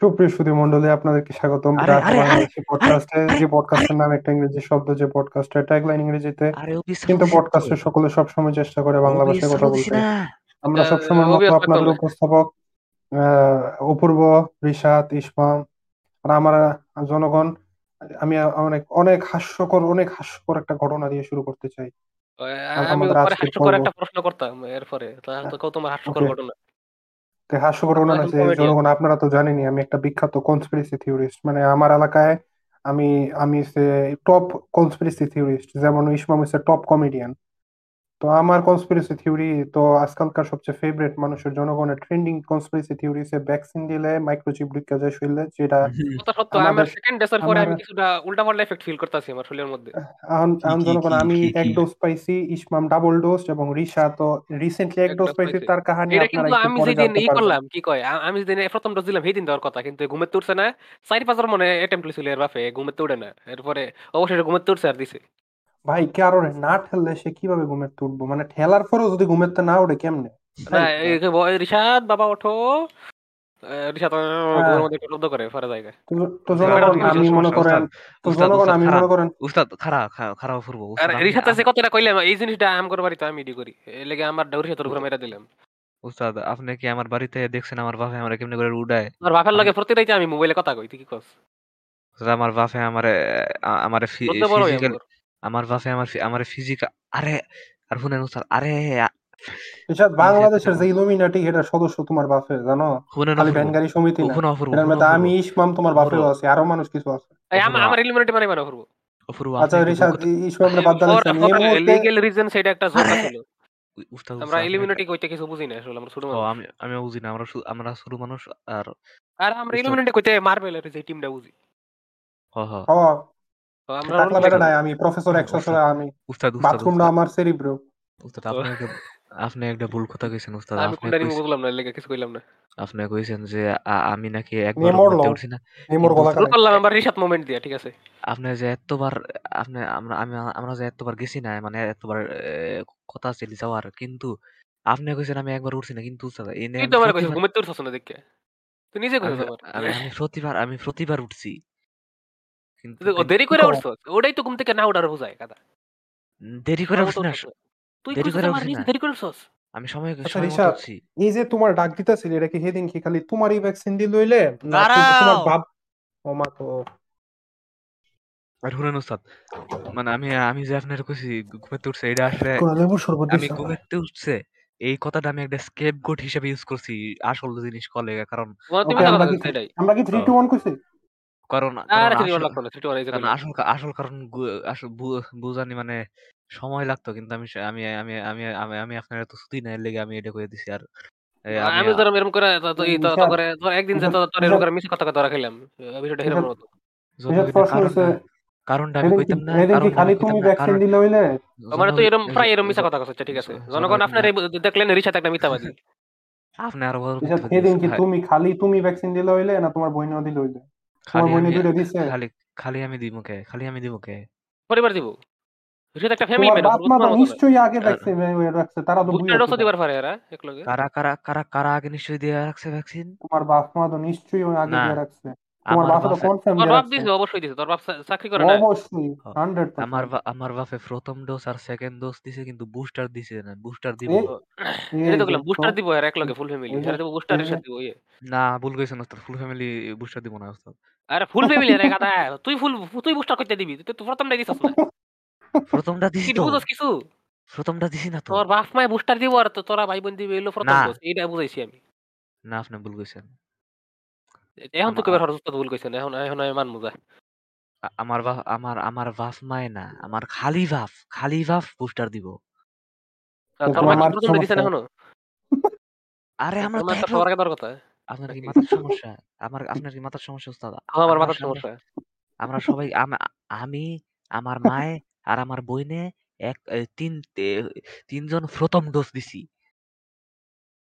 সুপ্রিয় সুধীমণ্ডলী আপনাদেরকে স্বাগতম। পডকাস্টে যে পডকাস্টের নাম একটা ইংরেজি শব্দ যে পডকাস্টের ট্যাগলাইন ইংরেজিতে। কিন্তু দিছি পডকাস্টের সকলে সবসময় চেষ্টা করে বাংলা ভাষায় কথা বলতে। আমরা সবসময় মতো আপনাদের উপস্থাপক আহ অপূর্ব রিশাদ ইসমাম আর আমার জনগণ। আমি অনেক অনেক হাস্যকর অনেক হাস্যকর একটা ঘটনা দিয়ে শুরু করতে চাই। আমি হাস্যকর একটা প্রশ্ন করতাম এরপরে। তাহলে তো তোমার হাস্যকর ঘটনা? তো হাস্যকর ঘটনা কমেডিয়ান জনগণ আপনারা তো জানেনই আমি একটা বিখ্যাত কনস্পিরেসি থিওরিস্ট মানে আমার এলাকায় আমি আমি টপ কনস্পিরেসি থিওরিস্ট যেমন ইসমাম হচ্ছে টপ কমেডিয়ান তো আমার কনস্পিরেসি থিওরি তো আজকালকার সবচেয়ে ফেভারিট মানুষের জনগণের ট্রেন্ডিং কনস্পিরেসি থিওরি সে ভ্যাকসিন দিলে মাইক্রোচিপ ঢুকে যায় শরীরে যেটা কথা সত্য আমার সেকেন্ড ডেসের পরে আমি কিছুটা উল্টাপাল্টা এফেক্ট ফিল করতেছি আমার শরীরের মধ্যে। এখন কি এখন কি জনগণ আমি এক ডোজ পাইছি ইসমাম ডাবল ডোজ এবং রিশা তো রিসেন্টলি এক ডোজ পাইছি তার কাহানি আপনারা আমি যেদিন জানতে ই করলাম কি কয়? আমি যেদিন প্রথম ডোজ দিলাম সেই দিন দেওয়ার কথা কিন্তু ঘুমের তুলছে না। চারি পাঁচবার মনে অ্যাটেম্প ছিল এর বাপে ঘুমের উঠে না। এরপরে অবশ্যই ঘুমের তুলছে আর দিছে। ভাই কারোর না ঠেললে সে কীভাবে ঘুমের উঠবো? মানে ঠেলার পরেও যদি ঘুমের না ওঠে কেমনে? না রিশাদ বাবা ওঠো। রিশাদ হ্যাঁ। ঘুমের মধ্যে করে তো তো উস্তাদ ম্যাডাম জনগণ আমি মনে করেন তো জনগণ আমি মনে করেন উস্তাদ খারা খারা ফুরবো আর রিশাদ যে কথাটা কইলাম এই জিনিসটা আম আমি করি। আমার ডাউরি সাথে ঘুরে মেরা দিলাম। উস্তাদ আপনি কি আমার বাড়িতে দেখছেন আমার বাপে আমার কেমনে করে উড়ায়? আমার বাপের লাগে প্রতি রাইতে আমি মোবাইলে কথা কই তুই কি কস? আমার বাপে আমারে আমারে ফিজিক্যাল আমার বাপে আমার আমারে ফিজিক্যাল আরে আর শুনেন উস্তাদ আরে বাংলাদেশের যে ইলুমিনাটি এটার সদস্য তোমার বাপে জানো? খালি অপূর্ব সমিতি না। এটার মধ্যে আমি ইসমাম তোমার অপূর্ব আছে আরও মানুষ কিছু আছে। এই অপূর্ব আমার এলিমিনেটি মানে মানে করব অপূর্ব আচ্ছা বাদ দিলাম এই মুহূর্তে লিগ্যাল রিজন সেটা একটা জোক উস্তাদ আমরা এলিমিনেটি কইতে কিছু বুঝি না আসলে আমরা ছোট মানুষ। আমি আমি বুঝি না আমরা আমরা শুরু মানুষ আর আর আমরা এলিমিনেটি কইতে মার্বেলের যে টিমটা বুঝি। হ হ। হ তো আমরা বেটা নাই আমি প্রফেসর একশো আমি উস্তাদ উস্তাদ বাথরুমটা উস্তাদ। আমার সেরিব্রো উস্তাদ তো আপনি একটা ভুল কথা কইছেন উস্তাদ। আমি কোনটা নিমু কইছেন না লেগে কিছু কইলাম না। আপনি কইছেন যে আ- আমি নাকি একবার নিয়ে উঠছি না। নিয়ে মোর কিন্তু গলা উস্তাদ রোল কাটাই করলাম আমার রিসাত মোমেন্ট দিয়া ঠিক আছে? আপনি যে এতবার আপনি আমরা আমরা যে এতবার গেছি না মানে এতবার কথা ছিল যাওয়ার কিন্তু আপনি কইছেন আমি একবার উঠছি না কিন্তু উস্তাদ তো আমার না দেখে। তুই নিজে আমি প্রতিবার আমি প্রতিবার উঠছি। কিন্তু দেরি করে কও উঠছস ওটাই তো ঘুম থেকে না উঠার বোঝায় কথা। দেরি করে উঠছি না তুই দেরি করে উঠছি দেরি করে উঠছস? আমি সময় আচ্ছা সময় উঠছি এই যে তোমার ডাক দিতেছিল এটা কি সেদিন কি খালি তোমারই ভ্যাকসিন না তোমার দাঁড়াও বাপ ও মা তো। আর শুনেন উস্তাদ মানে আমি আমি যে আপনার কইছি ঘুমাতে উঠছে এটা আসলে আমি ঘুমাতে উঠছে এই কথাটা আমি একটা স্কেপ গোট হিসেবে ইউজ করছি আসল জিনিস কলে কারণ আমরা কি থ্রি টু ওয়ান কইছি? কারণ কারণ আর আসল লাগতো না ছুটি মারাইছে কারণ কইলাম আসল কা- আসল কারণ গু- আসল বু- বুঝানি মানে সময় লাগতো কিন্তু আমি সে- আমি আমি আমি আমি আমি আপনার এত ছুটি নাই লেগে আমি এটা করে দিছি আর এ, আমি আমি ধর এরকম করে তো- তো ই তো- তো রিশাদ করে ধর একদিন যে তো- তোর এরকম করে মিছে কথা কথা রাখাইলাম বিষয়টা হেরম হতো। রিশাদ জনগণের প্রশ্ন হইছে কারণটা কারণটা আমি সেদিন কি কইতাম না সেদিন কি কারণটা খালি কইতাম তুমি না ভ্যাকসিন কারণ দিলে হইলে? মানে তো জনগণ এরম প্রায় এরম মিছা কথা ঠিক আছে। জনগণ জনগণ আপনার না। এই দেখলেন রিসাত একটা মিথ্যাবাদী আপনি আরও বড় কি তুমি খালি তুমি ভ্যাকসিন দিলে হইলে না তোমার বইনেও দিলে হইলে? তোমার খালি বইনে আমি দুইটা দিছে? খালি খালি আমি দিব কে? খালি আমি দিব কে? পরিবার দিব। রিসাত একটা ফ্যামিলি তোমার বাপ মা তো তোমার না নিশ্চয়ই আগে আর ভ্যাকসিন রাখছে তারা তো বুঝে ডোজও ছিল দিবার পারে এরা একলগে। কারা কারা কারা কারা আগে নিশ্চয়ই দিয়ে রাখছে ভ্যাকসিন তোমার বাপ মা তো নিশ্চয়ই ওই আগে না দিয়ে রাখছে। তোমার আমার বাপে তো বাপে কনফার্ম তোর বাপ দিছে অবশ্যই দিছে। তোর বাপ চা- চাকরি করে না। অবশ্যই হ, হান্ড্রেড আমার বা- আমার বাপে প্রথম ডোজ আর সেকেন্ড ডোজ দিছে কিন্তু বুস্টার দিছে না। বুস্টার দিব। এই এটা তো তো বুস্টার দিব এর একলগে ফুল ফ্যামিলি এই যে এরা দিব বুস্টার এই যে রিসাত দিব ইয়ে। না ভুল কইছেন ওস্তাদ ফুল ফ্যামিলি বুস্টার দিব না ওস্তাদ। আরে ফুল ফ্যামিলি রে গাদা তুই ফুল তুই বুস্টার কইতে দিবি তুই তো প্রথমটাই দিছস না। প্রথমটা দিছি তুই তো। বুঝছস কিছু? প্রথমটা দিছি না তো। তোর বাপ মায় বুস্টার দিব আর তো তোরা ভাই বোন দিবি এলো প্রথম ডোজ এইটা বুঝাইছি আমি। না আপনি ভুল কইছেন। এখন তো কবে হরস ভুল কইছেন এখন এখন আমি মানমু যা। আমার বাপ আমার আমার বাপ মায় না আমার খালি বাপ খালি বাপ বুস্টার দিব। তোর মা তোমার কি মার কি প্রথম দিছেন এখনও? আরে আমরা তো সবার কথা আপনার কি মাথার সমস্যা? আমার আপনার কি মাথার সমস্যা ওস্তাদ আমার আমরা মাথার সমস্যা। আমরা সবাই আম- আমি আমার মায়ে আর আমার বইনে এক এ, তিন এ, তিনজন প্রথম ডোজ দিছি।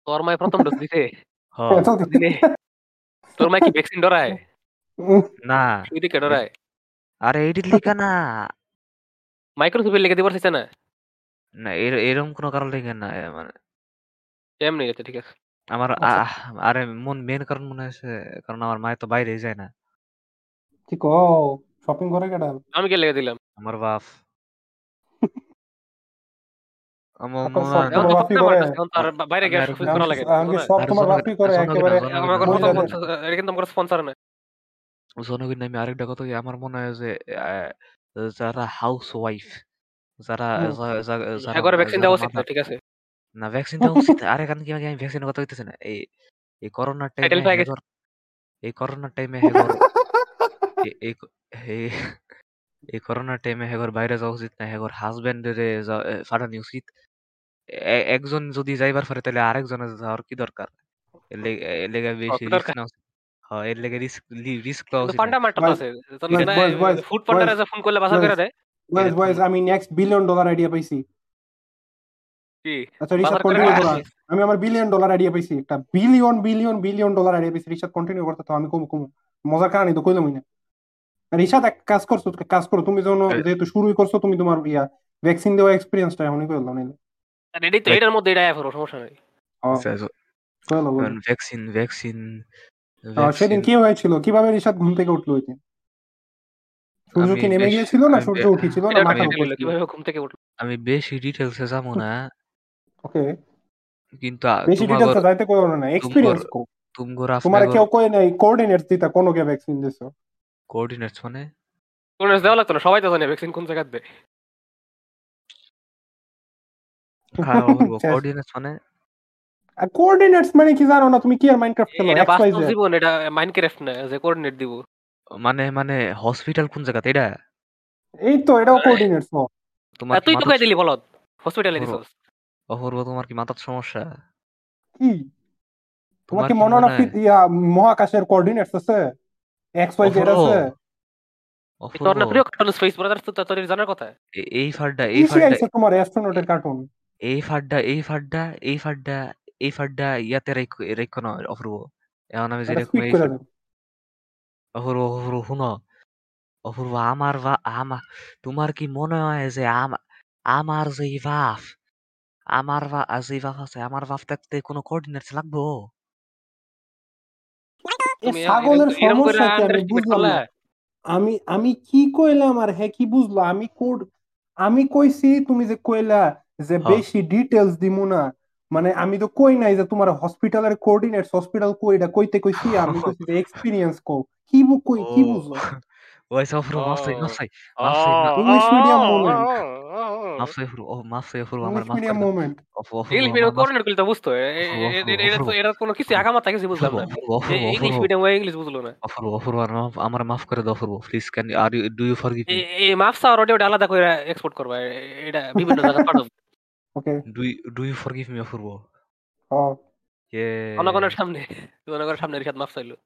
তোর মায় প্রথম ডোজ দিছে? হ এতদিন দিনে? তোর মা কি ভ্যাকসিন ডরায়? না। সুই দিকে ডরায়? আরে এইটির লিখা না। মাইক্রোসিপের লেগে দিবার চাইছে না? না এর- এরকম কোনো কারণ লিখে না এ, মানে। এমনি গেছে ঠিক আছে। আমার আচ্ছা। আহ আরে মন মেন কারণ মনে হয়েছে কারণ আমার মায়ে তো বাইরেই যায় না। কি কও? শপিং করে কেডা আমি কে লেগে দিলাম। আমার বাপ। আমার এখন মনে সব হয় এখন তোমার তো বাপি ফোন করে। এখন তো আর বা- বাইরে আমি গিয়ে আর শপিং একটু- করা লাগে আঙ্কি বুঝো সব আর তোমার জনগণ- বাপি করে জনগণ- একেবারে জনগণ- আমার কথা মহিলাদের এটা কিন্তু আমার স্পন্সর না জনগণ নামে আরেকটা কথা কি? আমার মনে হয় যে আহ, যারা হাউস ওয়াইফ যারা হুম। যা- যা- যারা একবার ভ্যাকসিন যারা দেওয়া উচিত ঠিক আছে। না ভ্যাকসিন দেওয়া উচিত আরে কারণ কি আমি ভ্যাকসিনের কথা হইতেছে না এই এই করোনার টাইমে টাইটেল পেয়ে গেছে এই করোনার টাইমে হেগর এই- এই এই এই করোনার টাইমে হেগর বাইরে যাওয়া উচিত না হেগর হাজবেন্ডের ফাটানি উচিত এ- একজন যদি যাইবার পারে তাহলে আরেকজনের যাওয়ার কি দরকার এর লেগে- এর লেগে বেশি কি রিস্ক দরকার? না হ্যাঁ এর লেগে রিস্ক রিস্ক লওয়া উচিত না। ফান্ডামেন্টাল Boys, আছে boys, boys, boys, ফুড পান্ডারে boys, ফোন করলে বাজার করে boys. দেয় বয়েজ বয়েজ আমি নেক্সট বিলিয়ন ডলার আইডিয়া পাইছি কি আচ্ছা রিসার্চ কন্টিনিউ? করা আমি আমার বিলিয়ন ডলার আইডিয়া পাইছি। একটা billion billion billion dollar idea পাইছি। রিসার্চ কন্টিনিউ করতে তো আমি কম কম। মজার কারণে তো কইলামই না। রিসার্চ এক কাজ করছ কাজ করো। তুমি যখন যেহেতু শুরুই করছ তুমি তোমার ইয়া ভ্যাকসিন দেওয়া এক্সপিরিয়েন্সটা এমনই কইলাম না তো এটার মধ্যে এটা সমস্যা নাই। ভ্যাকসিন ভ্যাকসিন সেদিন কি হয়েছিল? কীভাবে রিসার্চ ঘুম থেকে উঠল ওই দিন? সূর্য কি নেমে গিয়েছিল না সূর্য উঠেছিল না হলো, কীভাবে ঘুম থেকে উঠল? আমি বেশি ডিটেলসে যাব না। ওকে। কিন্তু বেশি ডিটেলস যাইতে কইও না এক্সপিরিয়েন্স কো তুমগর তোমার কেউ কই নাই কোঅর্ডিনেটস দিতা কোন কে ভ্যাকসিন দিছো? কোঅর্ডিনেটস মানে? কোনো দেওয়া লাগতো না সবাই তো জানে ভ্যাকসিন কোন জায়গাতে দেয়। হ্যাঁ। কোঅর্ডিনেটস মানে? কোঅর্ডিনেটস মানে কি জানো না তুমি কি আর মাইনক্রাফট খেলো? এটা এক্স ওয়াই বাস্তব জীবন এটা মাইনক্রাফট না যে কোঅর্ডিনেট দিব। মানে মানে হসপিটাল কোন জায়গাতে এটা এই তো এটাও কোঅর্ডিনেটস ও তোমার তুই তো কই দিলি বলত হসপিটালে। দিছস। অপূর্ব তোমার কি মাথার সমস্যা? কি? তোমার কি মনে হয় না ফি- ইয়া মহাকাশের কোঅর্ডিনেটস আছে? এক্স ওয়াই জেড আছে? অপূর্ব। তোর না প্রিয় কার্টুন স্পেস ব্রাদার্স তো তোর জানার কথা? এই ফাড্ডা এই ফাড্ডা তোমার অ্যাস্ট্রোনটের কার্টুন এই ফাড্ডা এই ফাড্ডা এই ফাড্ডা এই ফাড্ডা ইয়াতে রেখো না অপূর্ব। এখন আমি যে এটা রেখো এই করে অপূর্ব অপূর্ব শুনো। অপূর্ব আমার বা আমার তোমার কি মনে হয় যে আম- আমার যে বাপ আমার বা যে বাপ আছে আমার বাপ থাকতে কোনো কোঅর্ডিনেটস লাগবো এ তুমি ছাগলের এরম- এরম করে সমস্যা কি আমি underestimate বুঝলাম করলা? না আমি আমি কি কইলাম আর হ্যাঁ কি বুঝলো আমি কোড আমি কইছি তুমি যে কইলা যে হ্যাঁ। বেশি ডিটেলস দিমু না মানে আমি তো কই নাই যে তোমার হসপিটালের কোঅর্ডিনেটস হসপিটাল কই এটা কইতে কইছি আমি কইছি যে এক্সপেরিয়েন্স কো কি বু কই কি বুঝলো ওই অপূর্ব মাফ চাই মাফ ও। চাই মাফ চাই মা- English medium moment. মাফ চাই ও মাফ আমার মাফ মিডিয়াম মোমেন্ট ইংলিশ মিডিয়াম মাফ- তো বুঝতো এটা তো এটা কোনো কিছু বুঝলাম না ইংলিশ মিডিয়াম ওই ইংলিশ বুঝলো না আমার মাফ- আমার মাফ করে দাও please can are you do you forgive me এই- আলাদা করে এক্সপোর্ট করবা এটা বিভিন্ন জায়গা পাঠাবো okay do do you forgive me Apurba ও ইয়ে জনগণের সামনে জনগণের সামনে রিসাদ মাপ চাইলো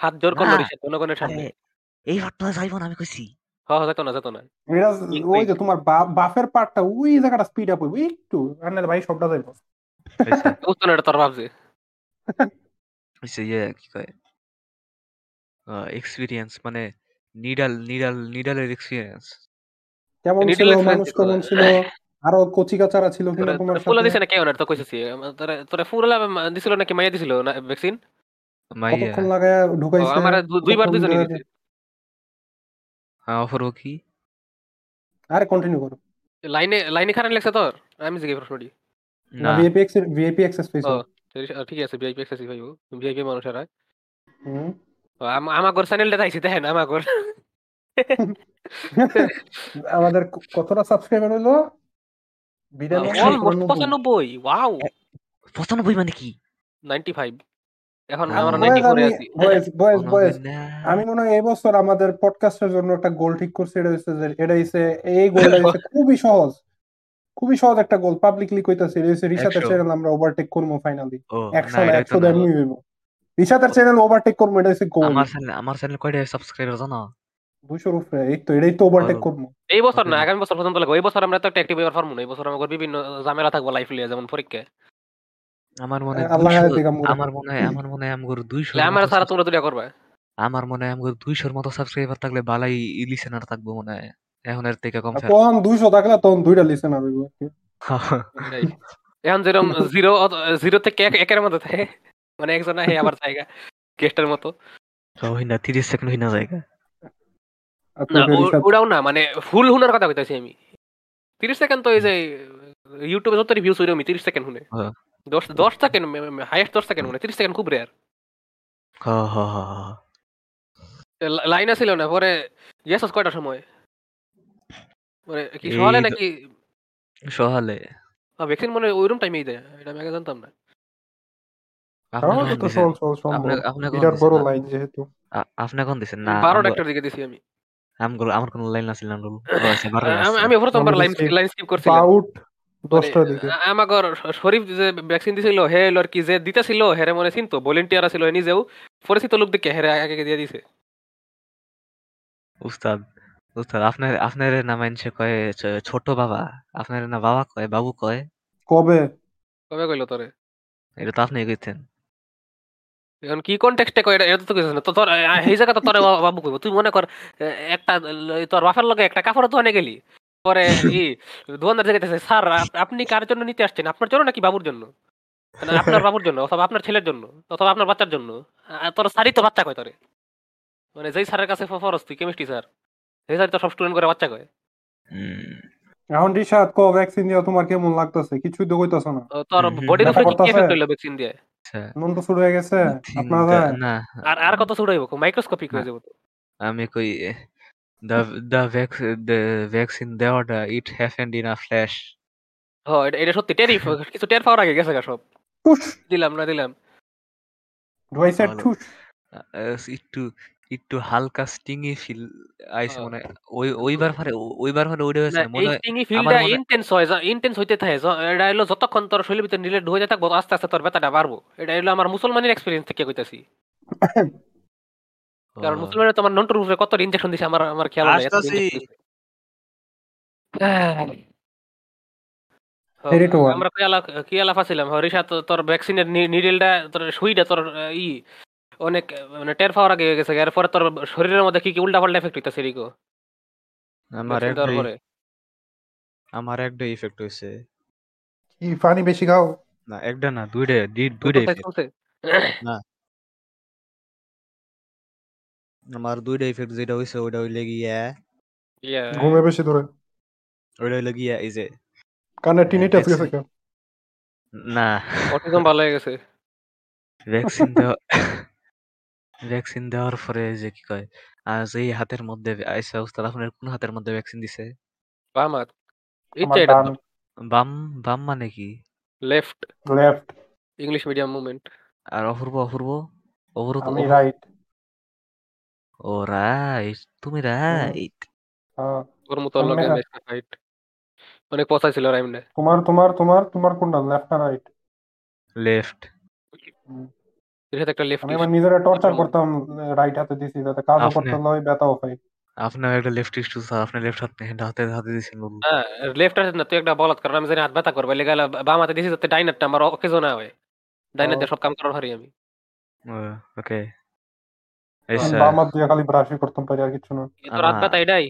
হাত জোর করল জনগণের সামনে এই হাটটা যাইব না আমি কইছি হ হ, যেত না যেত না। এটা ঠিক, ওই যে তোমার বাফের পার্টটা ওই জায়গাটা স্পিড আপ হইব। একটু আর নাহলে ভাই সবটা যাইব। বুঝতো না এটা তোর ভাবছে ইয়ে কি কয়? এক্সপিরিয়েন্স মানে নিডাল নিডাল নিডালের এক্সপিরিয়েন্স কেমন Needle ছিল experience মানুষ কেমন ছিল? আরও কচি কাচারা ছিল কিনা তোমার ফুলা দিছে না কেউ না তো কইছিস তোরে তোরে ফুলা দিছিল নাকি মাইয়া দিছিল না ভ্যাকসিন মাইয়া। কতক্ষণ লাগায় ঢুকাইছে? আমার দুইবার কতক্ষণ দিছে। হ্যাঁ অপূর্ব কি? আরে কন্টিনিউ করো। লাইনে লাইনে খারাপ লাগছে তোর? আমি জিজ্ঞেস প্রশ্নটি। না। না ভিআইপি ভিআইপি অ্যাক্সেস পেয়েছ ও ঠিক আছে ভিআইপি এক্সেস ভাই ভিআইপি মানুষেরা। হুম। আমার ঘর চ্যানেলটা তাইছি দেখেন আমাদের কতটা সাবস্ক্রাইবার হলো পঁচানব্বই। ওয়াও পঁচানব্বই মানে কি? নাইনটি ফাইভ এখন আমরা ফোরে আমি- আছি। মনে হয় এবছর আমাদের পডকাস্টের জন্য একটা গোল ঠিক করছি এটা হচ্ছে যে এটা হচ্ছে এই গোলটা হচ্ছে খুবই সহজ। খুবই সহজ একটা গোল পাবলিকলি কইতাছি এটা হচ্ছে রিসাতের একশো। চ্যানেল আমরা ওভারটেক করব ফাইনালি ও একশো না, না এটা একশো তো না। হইব রিসাতের চ্যানেল ওভারটেক করব এটা হচ্ছে গোল আমার চ্যানেল আমার চ্যানেল কয়টা সাবস্ক্রাইবার জানো? উপরে এই তো এটাই তো ওভারটেক। করব। এই বছর না. আগামী বছর পর্যন্ত লাগবে। এই বছর আমরা তো একটা অ্যাক্টিভ না এই বছর আমাদের বিভিন্ন ঝামেলা থাকব লাইফ লিয়ে যেমন পরীক্ষা আমার মনে হয় 200। আমার মনে হয় আমার মনে হয় আমগর 200 আমার সারা তোমরা করবা। আমার মনে হয় আমগর 200 মতো সাবস্ক্রাইবার থাকলে বালাই লিসেনার থাকব মনে হয়। এখন এর থেকে কম তখন দুইশো থাকলে তখন দুইটা লিসেনার হইব। এখন যেরকম জিরো জিরো থেকে এক একের মধ্যে থাকে মানে একজন আহে আবার জায়গা গেস্টের মতো। হই না তিরিশ সেকেন্ড হই না জায়গা না ওটাও মানে ফুল হুনার কথা কইতাছি আমি। তিরিশ সেকেন্ড তো এই যে ইউটিউবে যত রিভিউস হইরমি তিরিশ সেকেন্ড শুনে হ্যাঁ। দশ দশ সেকেন্ড হাইয়েস্ট দশ সেকেন্ড মানে তিরিশ সেকেন্ড খুব রেয়ার। লাইন ছিল না পরে গেছস কয়টার সময়? মানে কি সকালে নাকি? সহালে। ভ্যাকসিন মনে ওইরকম টাইমেই দেয় এটা আমি আগে জানতাম না। আপনি দিছেন না? বারোটা আমগো- দিকে দিছি আমি। আমগুলো আমার কোনো লাইন আছিল না আচ্ছা আমি আমি প্রথমবার লাইন লাইন স্কিপ করছিলাম। আউট দশটার দিকে। আমাগর শরীফ যে ভ্যাকসিন দিছিল হে আর কি যে দিতেছিল হেরে মনে চিনতো? ভলেন্টিয়ার আছিল নিজেও পরিচিত লোক দেখে হেরে আগে আগে দিয়ে দিছে। উস্তাদ উস্তাদ আপনার আপনার না কয় ছোট বাবা? আপনার না বাবা কয় বাবু কয়? কবে? কবে কইলো তোরে? এটা তো আপনি কইতেন। এখন কি কনটেক্সটে কই এটা এটা তো কিছু না। তো তোর এই জায়গা তো তোর বাবু কইব। তুই মনে কর একটা তোর বাপের লগে একটা কাপড় দোকানে গেলি। পরে ই দোকানদার জিজ্ঞাসা স্যার আপনি কার জন্য নিতে আসছেন? আপনার জন্য নাকি বাবুর জন্য? মানে আপনার বাবুর জন্য অথবা আপনার ছেলের জন্য অথবা আপনার বাচ্চার জন্য? তোর স্যারই তো বাচ্চা কয় তোরে? মানে যেই স্যারের কাছে ফরস তুই কেমিস্ট্রি স্যার সেই স্যার তো সব স্টুডেন্ট করে বাচ্চা কয়। হুম, এখন রিশাদ ক ভ্যাকসিন দিয়া তোমার কেমন লাগতেছে? কিছুই তো কইতাছ না। তোর বডির উপরে কি এফেক্ট হইল ভ্যাকসিন দিয়ে? আচ্ছা। নুন তো শুরু হয়ে গেছে আপনারা না আর আর কত শুরু হইব? মাইক্রোস্কোপিক হয়ে যাব তো। আমি কই the the vac the vaccine দেওয়াটা it happened in a flash. হ এটা- এটা সত্যি টেরি কিছু টের পাওয়ার আগে গেছে গা সব। দিলাম না দিলাম। ভালো। টুস আহ, একটু একটু হালকা স্টিংই ফিল আইছে হ্যাঁ। মনে হয়। ওই ওইবার পরে ওইবার পরে ওইটা হয়েছে মনে এই হয় স্টিংই ফিলটা মনে- ইন্টেন্স হয় ইন্টেন্স হইতে থাকে এটা হলো যতক্ষণ তোর শরীরের ভিতরে নিলে ঢুকে থাকব আস্তে আস্তে তোর ব্যথাটা বাড়বো। এটা হলো আমার মুসলমানের এক্সপিরিয়েন্স থেকে কইতাছি। কারণ মুসলমানের তোমার নন্টুর উপরে কত ইনজেকশন দিছে আমার আমার খেয়াল নাই. আমরা কি আলাপ কি আলাপ আছিলাম হরিষা তোর ভ্যাকসিনের নিডেলটা তোর সুইটা তোর ই অনেক মানে টের পাওয়ার আগে হয়ে গেছে। এরপরে তোর শরীরের মধ্যে কি কি উল্টা পাল্টা এফেক্ট হইতাছে রিকো? আমার একটাই পরে। আমার একটা ইফেক্ট হয়েছে কি পানি বেশি খাও? না একটা না দুইটা দুইটা। চলছে? আমার দুইটা ইফেক্ট যেটা হয়েছে ওইটা হইলে গিয়া Yeah. ঘুমে বেশি ধরে ওইটা হইলে গিয়া এই যে কানে vaccine- গেছে কেন না। অটিজম ভালো হয়ে গেছে। ভ্যাকসিন দেওয়া ভ্যাকসিন দেওয়ার পরে যে কি কয় আর যেই হাতের মধ্যে আইসা উস্তাদ আপনার কোন হাতের মধ্যে ভ্যাকসিন দিছে? বাম হাত। এটা বাম বাম মানে কি? Left left English medium movement আর অপূর্ব অপূর্ব? অপূর্ব আমি অপূর্ব- রাইট ও রাইট তুমি রাইট হ্যাঁ ওর মতো সামনে লগে হাত। ফাইট অনেক পচা ছিল রাইমনে তোমার তোমার তোমার তোমার কোনটা লেফট না রাইট লেফট এর সাথে একটা লেফট আমি নিজেরা টর্চার করতাম রাইট হাতে দিছি যাতে কাজও আপনি- করতে ব্যথাও পাই আপনার একটা লেফটিস্ট স্যার আপনি লেফট হাত হাতে হাতে দিয়েছেন বলুন হ্যাঁ লেফট হাতে না তুই একটা বলত কারণ আমি জানি হাত ব্যথা করবে লেগে বাম হাতে দিছি যাতে ডাইনারটা আমার অকেজো না হয় ডাইনার দিয়ে সব কাম করার হারি আমি ওকে আমি বাম হাত দিয়ে খালি ব্রাশই করতাম পারি আর কিছু না। তোর হাত আমা- এটাই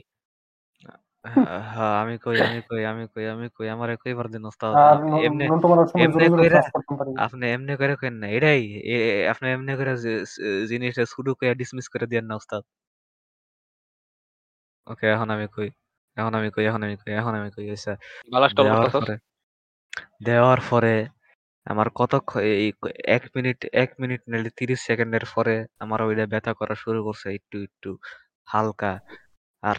হ্যাঁ আমি কই আমি কই আমি কই আমি কই আমারে কইবার দিন ওস্তাদ এমনি নন্টু মারার সময় এমনি জোরে জোরে কইরা- শ্বাস করতাম পারি আপনি এমনি করে কেন না এটাই এ- এ- আপনি এমনি করে যে- যে- জিনিসটা শুরু করে ডিসমিস করে দিয়েন না ওস্তাদ ওকে এখন আমি কই এখন আমি কই এখন আমি কই এখন আমি কই দেওয়ার পরে আমার কতক্ষণ এই এক মিনিট এক মিনিট নাহলে তিরিশ সেকেন্ডের পরে আমার ওইটা ব্যথা করা শুরু করছে একটু একটু হালকা। আর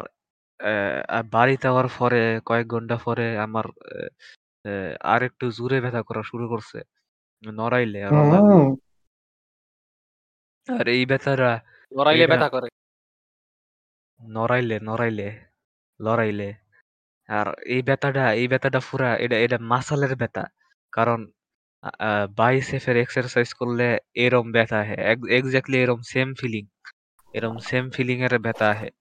বাড়িতে যাওয়ার পরে কয়েক ঘণ্টা পরে আমার আর একটু জোরে ব্যথা করা শুরু করছে নড়াইলে আর হুম আর এই ব্যথাটা নড়াইলে এটা- ব্যথা করে। নড়াইলে নড়াইলে লড়াইলে। আর এই ব্যথাটা এই ব্যথাটা ফুরা এটা এটা মাসালের ব্যথা। কারণ বাইসেফের এক্সারসাইজ করলে এরম ব্যথা হয় এক্স্যাক্টলি এরম সেম ফিলিং এরম সেম ফিলিং এর ব্যথা হয়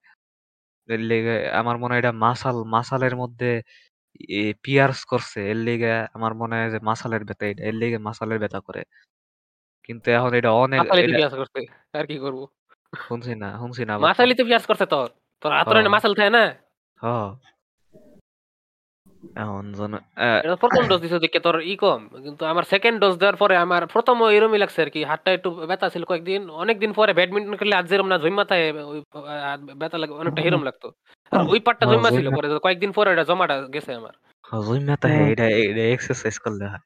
এর লেগে আমার মনে হয় এটা মাসাল মাসালের মধ্যে পিয়ার্স করছে। এর লেগে আমার মনে হয় যে মাসালের ব্যথা এটা। এর লেগে মাসালের ব্যথা করে। কিন্তু এখন এটা অনেক মাসালিতে এটা পিয়াস করছে আর কি করব? শুনছি না শুনছি না বাপ্পা। মাসালিতে পিয়াস করছে তোর। তোর হাতের। মাসাল থাকে না? হ্যাঁ এখন জন এটা প্রথম ডোজ দিছে দেখে তোর ই কম কিন্তু আমার সেকেন্ড ডোজ দেওয়ার পরে আমার প্রথম এরমই লাগছে আর কি হাতটা একটু ব্যথা ছিল কয়েকদিন পরে ব্যাডমিন্টন খেলে আজ না জমা থাকে ওই ব্যথা লাগে অনেকটা হেরম লাগতো। আর ওই পাটটা হ্যাঁ, জমা ছিল পরে কয়েকদিন পরে এটা জমাটা গেছে আমার। জইমাতা হে এটা এটা এক্সারসাইজ করলে হয়।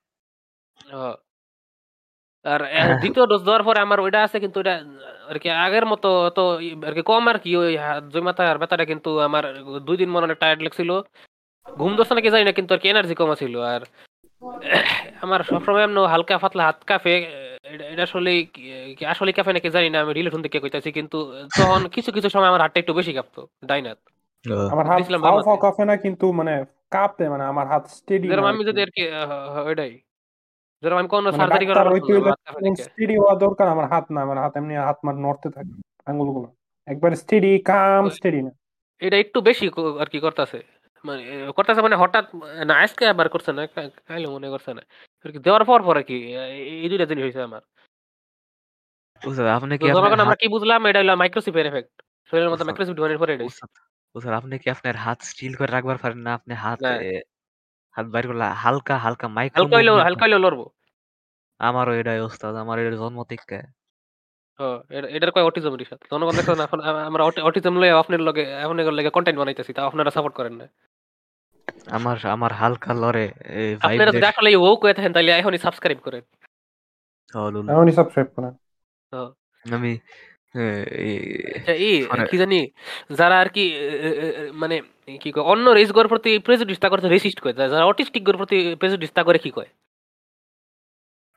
আর দ্বিতীয় ডোজ দেওয়ার পরে আমার ওইটা আছে কিন্তু ওইটা আর কি আগের মতো তো আর কি কম আর কি ওই জমাতা আর ব্যথাটা কিন্তু আমার দুই দিন মনে অনেক টায়ার্ড লাগছিল। ঘুম ধরছে নাকি জানি না কিন্তু আর কি এনার্জি কমা ছিল আর আমার সবসময় এমন হালকা পাতলা হাত কাঁপে এটা- আসলে আসলে কাঁপে নাকি জানি না আমি রিলেশন থেকে কইতাছি কিন্তু তখন কিছু কিছু সময় আমার হাতটা একটু বেশি কাঁপতো ডাইনাত আমার হাত ফাও ফাও কাঁপে না কিন্তু মানে কাঁপে মানে আমার হাত স্টেডি যেরকম আমি যদি আর কি। ওইটাই। যেরকম আমি কোনো মানে সার্জারি করার ওই লাগতো না, আমার হাত কাঁপে দেখে। স্টেডি হওয়া দরকার আমার হাত না আমার হাত এমনি হাত মার নড়তে থাকে আঙ্গুলগুলো। একবার স্টেডি কাম স্টেডি না। এটা একটু বেশি আর কি করতেছে। মানে করতেছে মানে হঠাৎ না আজকে আবার করছে না কাইলে মনে করছে না। দেওয়ার পর পরে কি এই দুইটা জিনিস হয়েছে আমার। আপনি কি আমরা কি বুঝলাম এটা হলো মাইক্রোচিপের এফেক্ট শরীরের মধ্যে মাইক্রোচিপ ঢোকানোর পরে উস্তাদ, উস্তাদ, আপনি কি আপনার হাত স্টিল করে রাখবার পারেন না? আপনি হাত হাত বাইর করলে হালকা হালকা মাইক্রো হালকা হালকা হইলেও লড়বো। আমারও এটাই ওস্তাদ আমার এটা জন্ম থেকে। ও, এটা- এটার কয় অটিজম রিসার্চ জনগণ দেখছেন এখন আ- আমরা অটিজম লয়ে আপনার লগে আপনার লগে কন্টেন্ট বানাইতেছি তা আপনারা সাপোর্ট করেন না। আমার আমার হালকা লরে ভাইব আপনারা যদি আসলে ও কয়ে থাকেন তাহলে এখনই সাবস্ক্রাইব করেন। এমনই সাবস্ক্রাইব করেন। ও, আমি এই, আচ্ছা ই মানে- কি জানি যারা আর কি এ, এ, এ, মানে কি কয় অন্য রেস গোর প্রতি প্রেজুডিস তা করতে রেসিস্ট কয় যারা অটিস্টিক গোর প্রতি প্রেজুডিস তা করে কি কয়?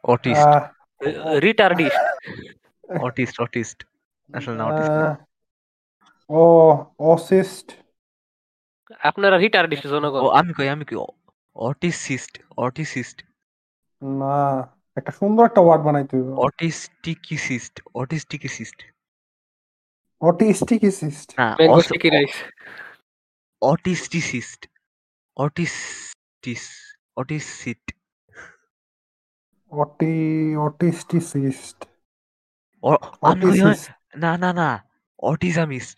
অটিস্ট আহ, রিটার্ডিস্ট অটিস্ট অটিস্ট আসলে না অটিস্ট ও অসিস্ট। আপনারা রিটার্ডিস্ট জনগণ। আমি কই আমি কি অটিসিস্ট অটিসিস্ট। না একটা সুন্দর একটা ওয়ার্ড বানাইতে হইব। অটিস্টিকিসিস্ট অটিস্টিকিসিস্ট। অটিস্টিকিসিস্ট। অটিস্টিসিস্ট অটিস্টিস অটিসিট। অটি অটিস্টিসিস্ট। আমি না না না অটিজামিস্ট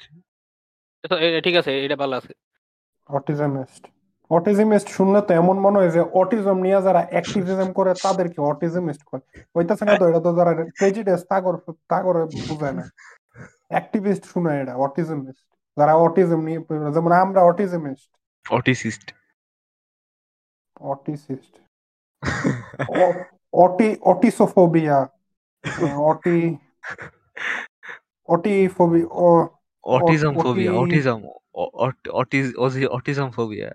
ঠিক আছে এটা ভালো আছে। অটিজমিস্ট অটিজমিস্ট শুনলে তো এমন মনে হয় যে অটিজম নিয়ে যারা অ্যাক্টিভিজম করে তাদেরকে অটিজমিস্ট করে হইতাছে না তো এটা তো যারা প্রেজিডেন্স তা করে তা করে বোঝায় না। অ্যাক্টিভিস্ট শুনে এটা অটিজমিস্ট যারা অটিজম নিয়ে যেমন আমরা autismist autisist. Autisist. Auti autisophobia. Auti autism auti- phobia autism autism phobia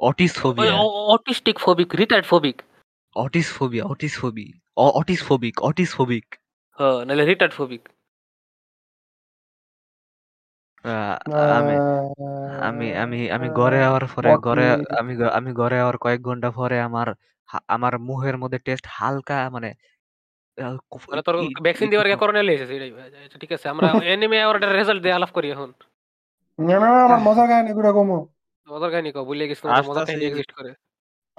autis phobia autistic phobic retard phobic autis phobia autis phobi autis phobic autis phobic হ্যাঁ নাহলে রিটার্ড ফোবিক আমি আমি আমি আমি ঘরে যাওয়ার পরে ঘরে আমি আমি ঘরে যাওয়ার কয়েক ঘণ্টা পরে আমার আমার মুখের মধ্যে টেস্ট হালকা মানে কুফ- মানে তোর ই- ভ্যাকসিন ই- দেওয়ার করোনা লেগেছে এটাই আচ্ছা, ঠিক আছে আমরা এনিমে আর রেজাল্ট দিয়ে আলাপ করি এখন। না না আমার মজা কাহিনী গুলো কমো। মজার কাহিনী কও ভুলে গেছি তোমাদের মজার কাহিনী এক্সিস্ট করে।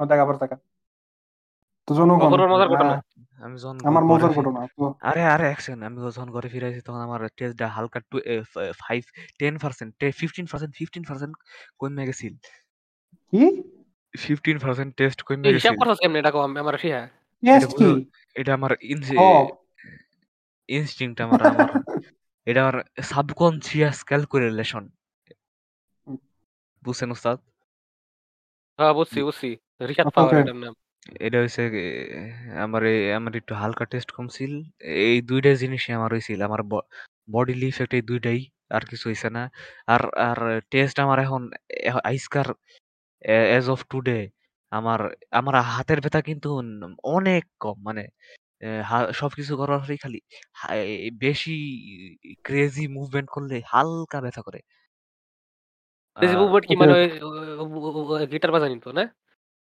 দেখা আবার দেখা। তো জনগণ মজার ঘটনা। আমি আমার ঘরে মজার ফি- ঘটনা তো। আরে আরে এক আমি যখন ঘরে ফিরে আসি তখন আমার টেস্টটা হালকা two five ten percent fifteen percent fifteen percent কমে গেছিল। কি? ফিফটিন পার্সেন্ট টেস্ট কমে হিসাব গেছিল। করছিস কেমনে এটা আমার কি এটা আমার ইনস্টিংক্ট আমার আমার। এটা আমার সাবকনসিয়াস ক্যালকুলেশন বুঝছেন উস্তাদ হ্যাঁ বুঝছি বুঝছি। পাওয়ার এটার নাম। এটা হচ্ছে আমার এই- আমার একটু হালকা টেস্ট কমছিল। এই দুইটা জিনিসই আমার হয়েছিল আমার বডি ইফেক্ট এই দুইটাই আর কিছু হয়েছে না। আর আর টেস্ট আমার এখন আইসকার এজ অফ টুডে আমার আমার হাতের ব্যথা কিন্তু ন- অনেক কম। মানে হা- সবকিছু করার পরেই খালি হা- বেশি ক্রেজি মুভমেন্ট করলে হালকা ব্যথা করে। মুভমেন্ট কি গিটার বাজানি তো না?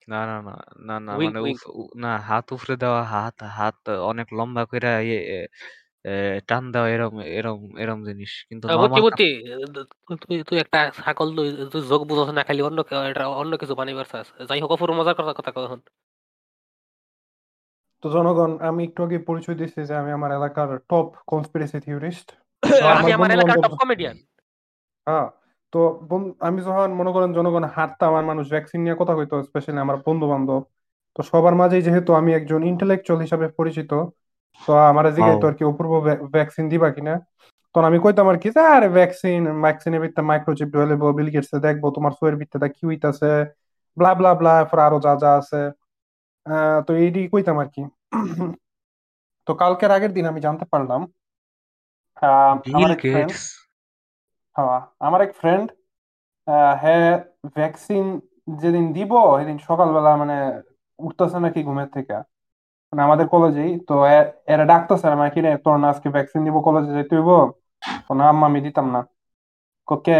না না না না মানে wink. উফ- উ- না হাত উফরে দেওয়া হাত হাত অনেক লম্বা করে ইয়ে এ, টান দেওয়া এরম এরম এরম জিনিস। কিন্তু আহ, বুঝছি নর্মাল বুঝছি তুই তুই একটা ছাগল তুই তুই যোগ বুঝছ না খালি অন্য কে- এটা অন্য কিছু বানাইবার চাস যাই হোক পুরো মজার কথা কথা কও এখন। তো জনগণ আমি একটু আগে পরিচয় দিচ্ছি যে আমি আমার এলাকার টপ কনস্পিরেসি থিওরিস্ট আমি আমার এলাকার টপ কমেডিয়ান হ্যাঁ তো বন- আমি যখন মনে করেন জনগণ হাঁটতাম আর মানুষ ভ্যাকসিন নিয়ে কথা কইতো স্পেশালি আমার বন্ধু বান্ধব তো সবার মাঝেই যেহেতু আমি একজন ইন্টেলেকচুয়াল হিসাবে পরিচিত তো আমার জিজ্ঞাসা আর কি অপূর্ব ভ্যাকসিন দিবা কিনা? তখন আমি কইতাম আর কি আরে ভ্যাকসিন ভ্যাকসিনের ভিতরে মাইক্রোচিপ ঢুকাইবো বিল গেটস দেখব তোমার শরীর ভিতরে কি হইতাছে ব্লা ব্লা ব্লা এরপর আরও যা যা আছে। তো এইটি কইতাম আর কি। তো কালকের আগের দিন আমি জানতে পারলাম আমার এক ফ্রেন্ড হ্যাঁ আমার এক ফ্রেন্ড হ্যাঁ ভ্যাকসিন যেদিন দিব সেদিন সকালবেলা মানে উঠতেছে নাকি ঘুমের থেকে। মানে আমাদের কলেজেই তো এরা ডাকতেছে মানে কি রে, তোর না আজকে ভ্যাকসিন দিব কলেজে যেতে হইব? তো না আম্মা আমি দিতাম না। ক, কে?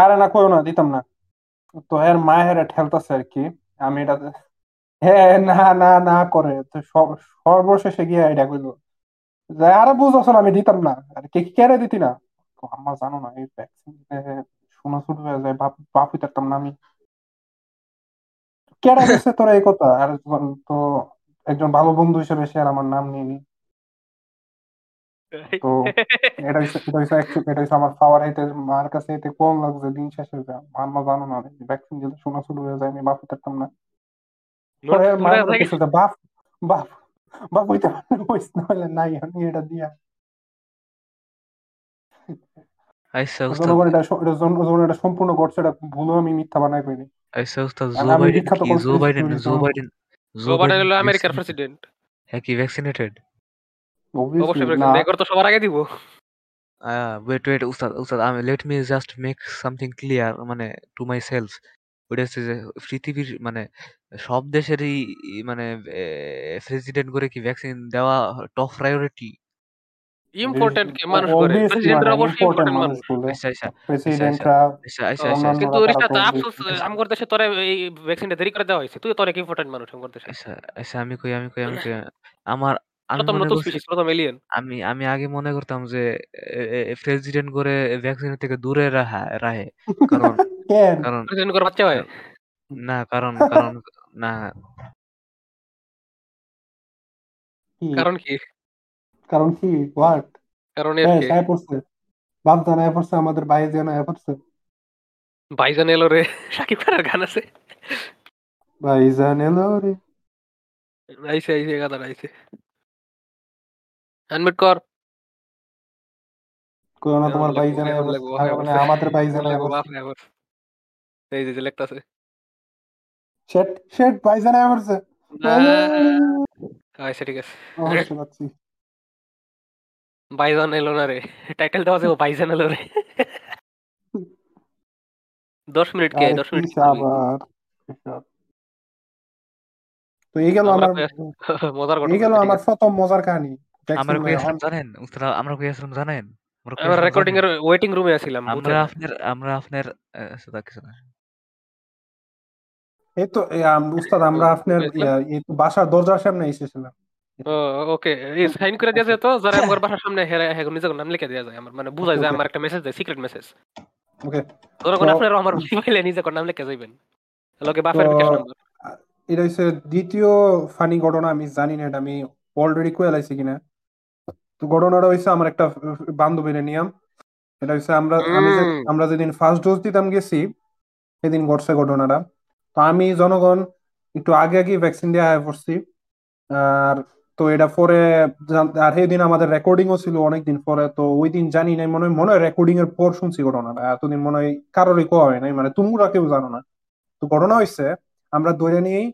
আরে না, কইও না, দিতাম না। তো এর মা হেরে ঠেলতেছে আর কি। আমি এটা হ্যাঁ না না না করে। তো সর্বশেষে গিয়ে এটা কইলো। যে, আরে বুঝছ আমি দিতাম না। আর কে কেড়ে দিতি না? আম্মা জানো না, এই ভ্যাকসিন শোনা শুরু হয়ে যায়, বাপ বাপ হইতাম না আমি। কেডা গেছে তোর এই কথা? আর তো একজন ভালো বন্ধু হিসেবে সে আর আমার নাম নিয়ে তো এটা এটা এটা আমার পাওয়ার হাইতে মার কাছে এতে কম লাগছে দিন শেষে যে। আম্মা জানো না ভ্যাকসিন দিলে শোনা শুরু হয়ে যায় আমি বাপ হইতাম না। বাপ বাপ বাপ হইতে হইস না হলে নাই আমি এটা দিয়া। আচ্ছা এটা সম্পূর্ণ ঘটছে এটা ভুলও আমি মিথ্যা বানাই করিনি আচ্ছা জো আমি বাইডেন বিখ্যাত কি Joe Biden Joe Biden Joe Joe Biden Biden হলো আমেরিকার vaccinated? প্রেসিডেন্ট হ্যাঁ কি ভ্যাকসিনেটেড না প্রেসিডেন্ট তো সবার আগে দিব ওয়েট ওয়েট উস্তাদ উস্তাদ আমি let me just make something clear মানে টু মাই সেলফ ওটা হচ্ছে যে পৃথিবীর মানে সব দেশেরই মানে প্রেসিডেন্ট করে কি ভ্যাকসিন দেওয়া টপ প্রায়োরিটি ইম্পর্টেন্ট মানুষ করে Obviously, মানে অবশ্যই ইম্পর্টেন্ট মানুষ মানুষ। আচ্ছা আচ্ছা প্রেসিডেন্টরা আচ্ছা আচ্ছা আচ্ছা কিন্তু তারা তো আফসোস আমগর দেশে তোরে এই ভ্যাকসিনটা দেরি করে দেওয়া হয়েছে। তুই তো অনেক ইম্পর্টেন্ট মানুষ আমগর দেশে আচ্ছা আচ্ছা আমি কই আমি কই আমি আমার আমি মনে আগে মনে করতাম যে প্রেসিডেন্ট করে ভ্যাকসিনের থেকে দূরে রাহা রাহে। কারণ কেন? কারণ প্রেসিডেন্ট করে বাচ্চা হয়? না কারণ কারণ না। কারণ কি? কারণ কি? হোয়াট কারণ পড়ছে। পড়ছে আমাদের ভাই জানায় পড়ছে। বাইজান এলো রে সাকিব খানের গান আছে। রে। আইছে আইছে আইছে। আনমিট কর। তোমার মানে আমাদের এই যে লেখতাছে শেট পড়ছে। আচ্ছা ঠিক আছে। বাইজান এলো না রে। টাইটেল দেওয়া যাবে বাইজান এলো রে। দশ মিনিট কে? দশ মিনিট আবার তো এই গেল আমরা মজার ঘটনা এই গেল আমার প্রথম মজার কাহিনী। আমরা কই আসলাম জানেন? উস্তাদ আমরা কই আসলাম জানেন? আমরা রেকর্ডিং এর ওয়েটিং রুমে আছিলাম আমরা আপনার আমরা আপনার সেটা কিছু না এই তো উস্তাদ আমরা আপনার এই তো বাসার দরজার সামনে এসেছিলাম। ও ওকে এই সাইন করে দেওয়া যায় তো যারা আমার বাসার সামনে হেরে হেরে নিজের নাম লিখে দেওয়া যায় আমার মানে বুঝায় যে Okay, okay. আমার একটা মেসেজ দেয় সিক্রেট মেসেজ ওকে যখন তো- আপনারা আমার মোবাইলে নিজের নাম লিখে যাইবেন। লোকে নাম্বার এটা হচ্ছে দ্বিতীয় ফানি ঘটনা আমি জানি না এটা আমি অলরেডি কয়ে লাইছি কিনা। তো ঘটনাটা হচ্ছে আমার একটা বান্ধবীর নিয়ম। এটা হচ্ছে আমরা আমি আমরা যেদিন ফার্স্ট ডোজ দিতাম গেছি সেদিন ঘটছে ঘটনাটা। তো আমি জনগণ একটু আগে আগে ভ্যাকসিন দেওয়া হয়ে পড়ছি। আর তো এটা পরে আর সেদিন আমাদের রেকর্ডিংও ছিল অনেকদিন পরে তো ওই দিন জানি নাই মনে হয় মনে হয় রেকর্ডিং এর পর শুনছি ঘটনাটা। এতদিন মনে হয় কারোরই কোয়া হয় নাই মানে তোমরা কেউ জানো না। তো ঘটনা হয়েছে আমরা ধরে নিয়েই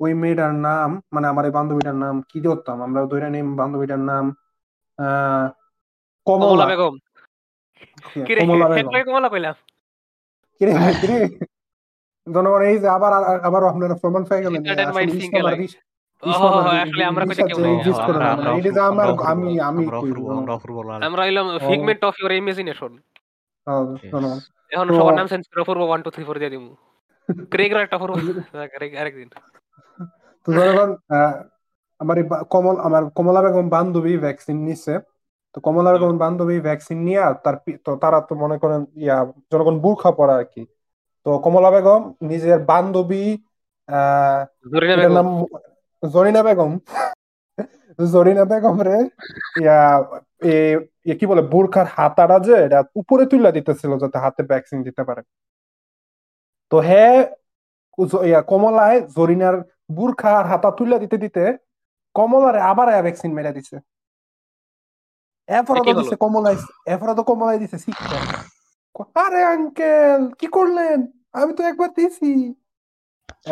ওই মেয়েটার নাম মানে আমার এই বান্ধবীটার নাম কি ধরতাম আমরা ধরে নিই বান্ধবীটার নাম আহ কমলা। কমলা বেগম। কমলা বেগম। কমলা কইলাম কিরে কিরে? জনগণ এই যে আবার আবার আপনারা প্রমাণ পেয়ে গেলেন আমরা হইলাম ফিগমেন্ট অফ ইমাজিনেশন এখন সবার নাম করে Apurba one two three four দিয়ে একটা অপূর্ব। আরেকদিন তো আমার কমল আমার কমলা বেগম বান্ধবী ভ্যাকসিন নিচ্ছে তো কমলা বেগম বান্ধবী ভ্যাকসিন নিয়ে তার তো তারা তো মনে করেন ইয়া জনগণ বুর্খা পড়া আর কি। তো কমলা বেগম নিজের বান্ধবী আহ নাম জরিনা বেগম জরিনা বেগম রে ইয়া এ কি বলে বোরখার হাতাটা যে এটা উপরে তুলে দিতেছিল যাতে হাতে ভ্যাকসিন দিতে পারে তো হে কমলায় জরিনার বুরখা আর হাতা তুলে দিতে দিতে কমলারে আবার ভ্যাকসিন মেরে দিছে। এরপরে এ কি তো হলো? দিছে কমলাই তো কমলাই দিছে শিক্ষা। আরে আঙ্কেল কি করলেন আমি তো একবার দিছি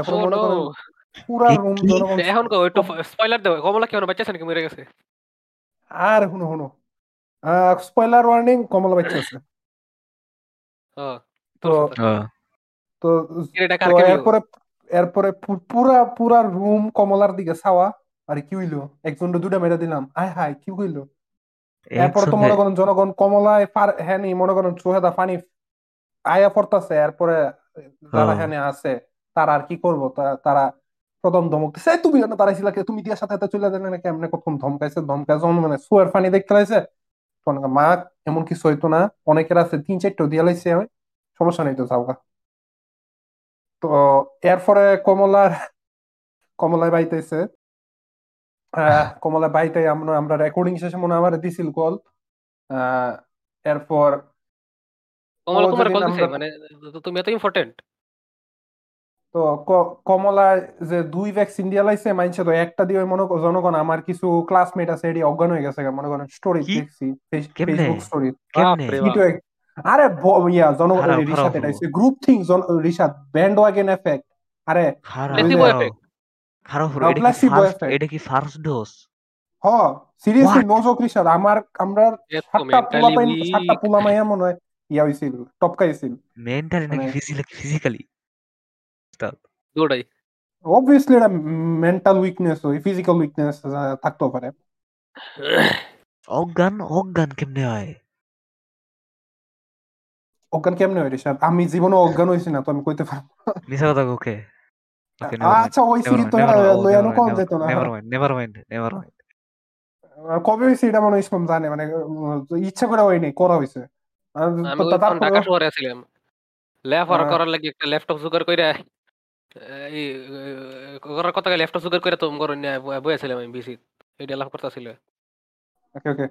Oh মনে! করেন পুরা রুম জনগণ এখন একটু স্পয়লার দাও কমলা কি এখন বাচ্চা আছে নাকি মরে গেছে? আর হুনো হুনো স্পয়লার ওয়ার্নিং কমলা বাচ্চা আছে। তো? এরপরে এরপরে পুরা পুরা রুম কমলার দিকে ছাওয়া আরে কি হইল? একজন দুটা মেরে দিলাম। আয় হায় কি হইল? এরপরে তো মনে করেন জনগণ কমলায় হ্যাঁ নি মনে করেন চোহেদা পানি আয়া পড়তাছে। এরপরে যারা। হ্যাঁ আছে তারা আর কি করব? তারা প্রথম ধমক দিছে। "এই তুমি না দাঁড়াইছিলা? তুমি দিয়া সাথে সাথে চলে দেন না কেমনে কখন ধমকাইছে ধমকাইছে মানে সুয়ার পানি দেখতে লাইছে মা এমন কিছু হইতো না। অনেকের আছে তিন চারটা দিয়া লাইছে সমস্যা নেই তো যাওগা তো এরপরে কমলার কমলায় বাইতেছে। আহ কমলা বাইতে আমরা আমরা রেকর্ডিং শেষে মনে আমার দিছিল কল আহ এরপর কমলা তোমার কল দিছে মানে তুমি এত ইম্পর্টেন্ট তো ক- কমলায় যে দুই ভ্যাকসিন দিয়া লাইছে মাইনছে তো একটা দিয়ে মনে কর জনগণ আমার কিছু ক্লাসমেট আছে এটি অজ্ঞান হয়ে গেছে মনে করেন স্টোরি দেখছি ফেসবুক স্টোরি আরে ইয়া জন খারাপ, রিশাদ খারাপ এটা হব। Group thing Rishad bandwagon effect আরে খারাপ। হ্যাঁ, এটা কি ফার্স্ট ডোজ হ সিরিয়াসলি নো জোক আমার আমরা সাতটা পোলা পাইন সাতটা পোলা মাইয়া মনে হয় ইয়া হইছিল টপকাইছিল। মেন্টালি নাকি মানে- ফিজিক্যালি দুটাই। অবভিয়াসলি এটা মেন্টাল উইকনেস ওই ফিজিক্যাল উইকনেস থাকতেও পারে। অজ্ঞান অজ্ঞান কেমনে হয়? অজ্ঞান কেমনে হয় রিশাদ আমি জীবনে অজ্ঞান হইছি না তো আমি কইতে পারব মিছা কথা ওকে আচ্ছা হইছি কিন্তু এটা লয়ানো কম যেত না। Never mind never mind never mind কবে হয়েছে এটা মনে হয় ইসলাম জানে মানে ইচ্ছা করে হয়নি করা হয়েছে। আর আমি তো ওই ঢাকা শহরে ছিলাম। লেফার। করার লাগি একটা ল্যাপটপ জোগাড় কইরা এই করার কথা ল্যাপটপ জোগাড় করে তো মগর নিয়ে বইয়াছিলাম আমি বিসি এইটা লাভ করতেছিল। ওকে ওকে।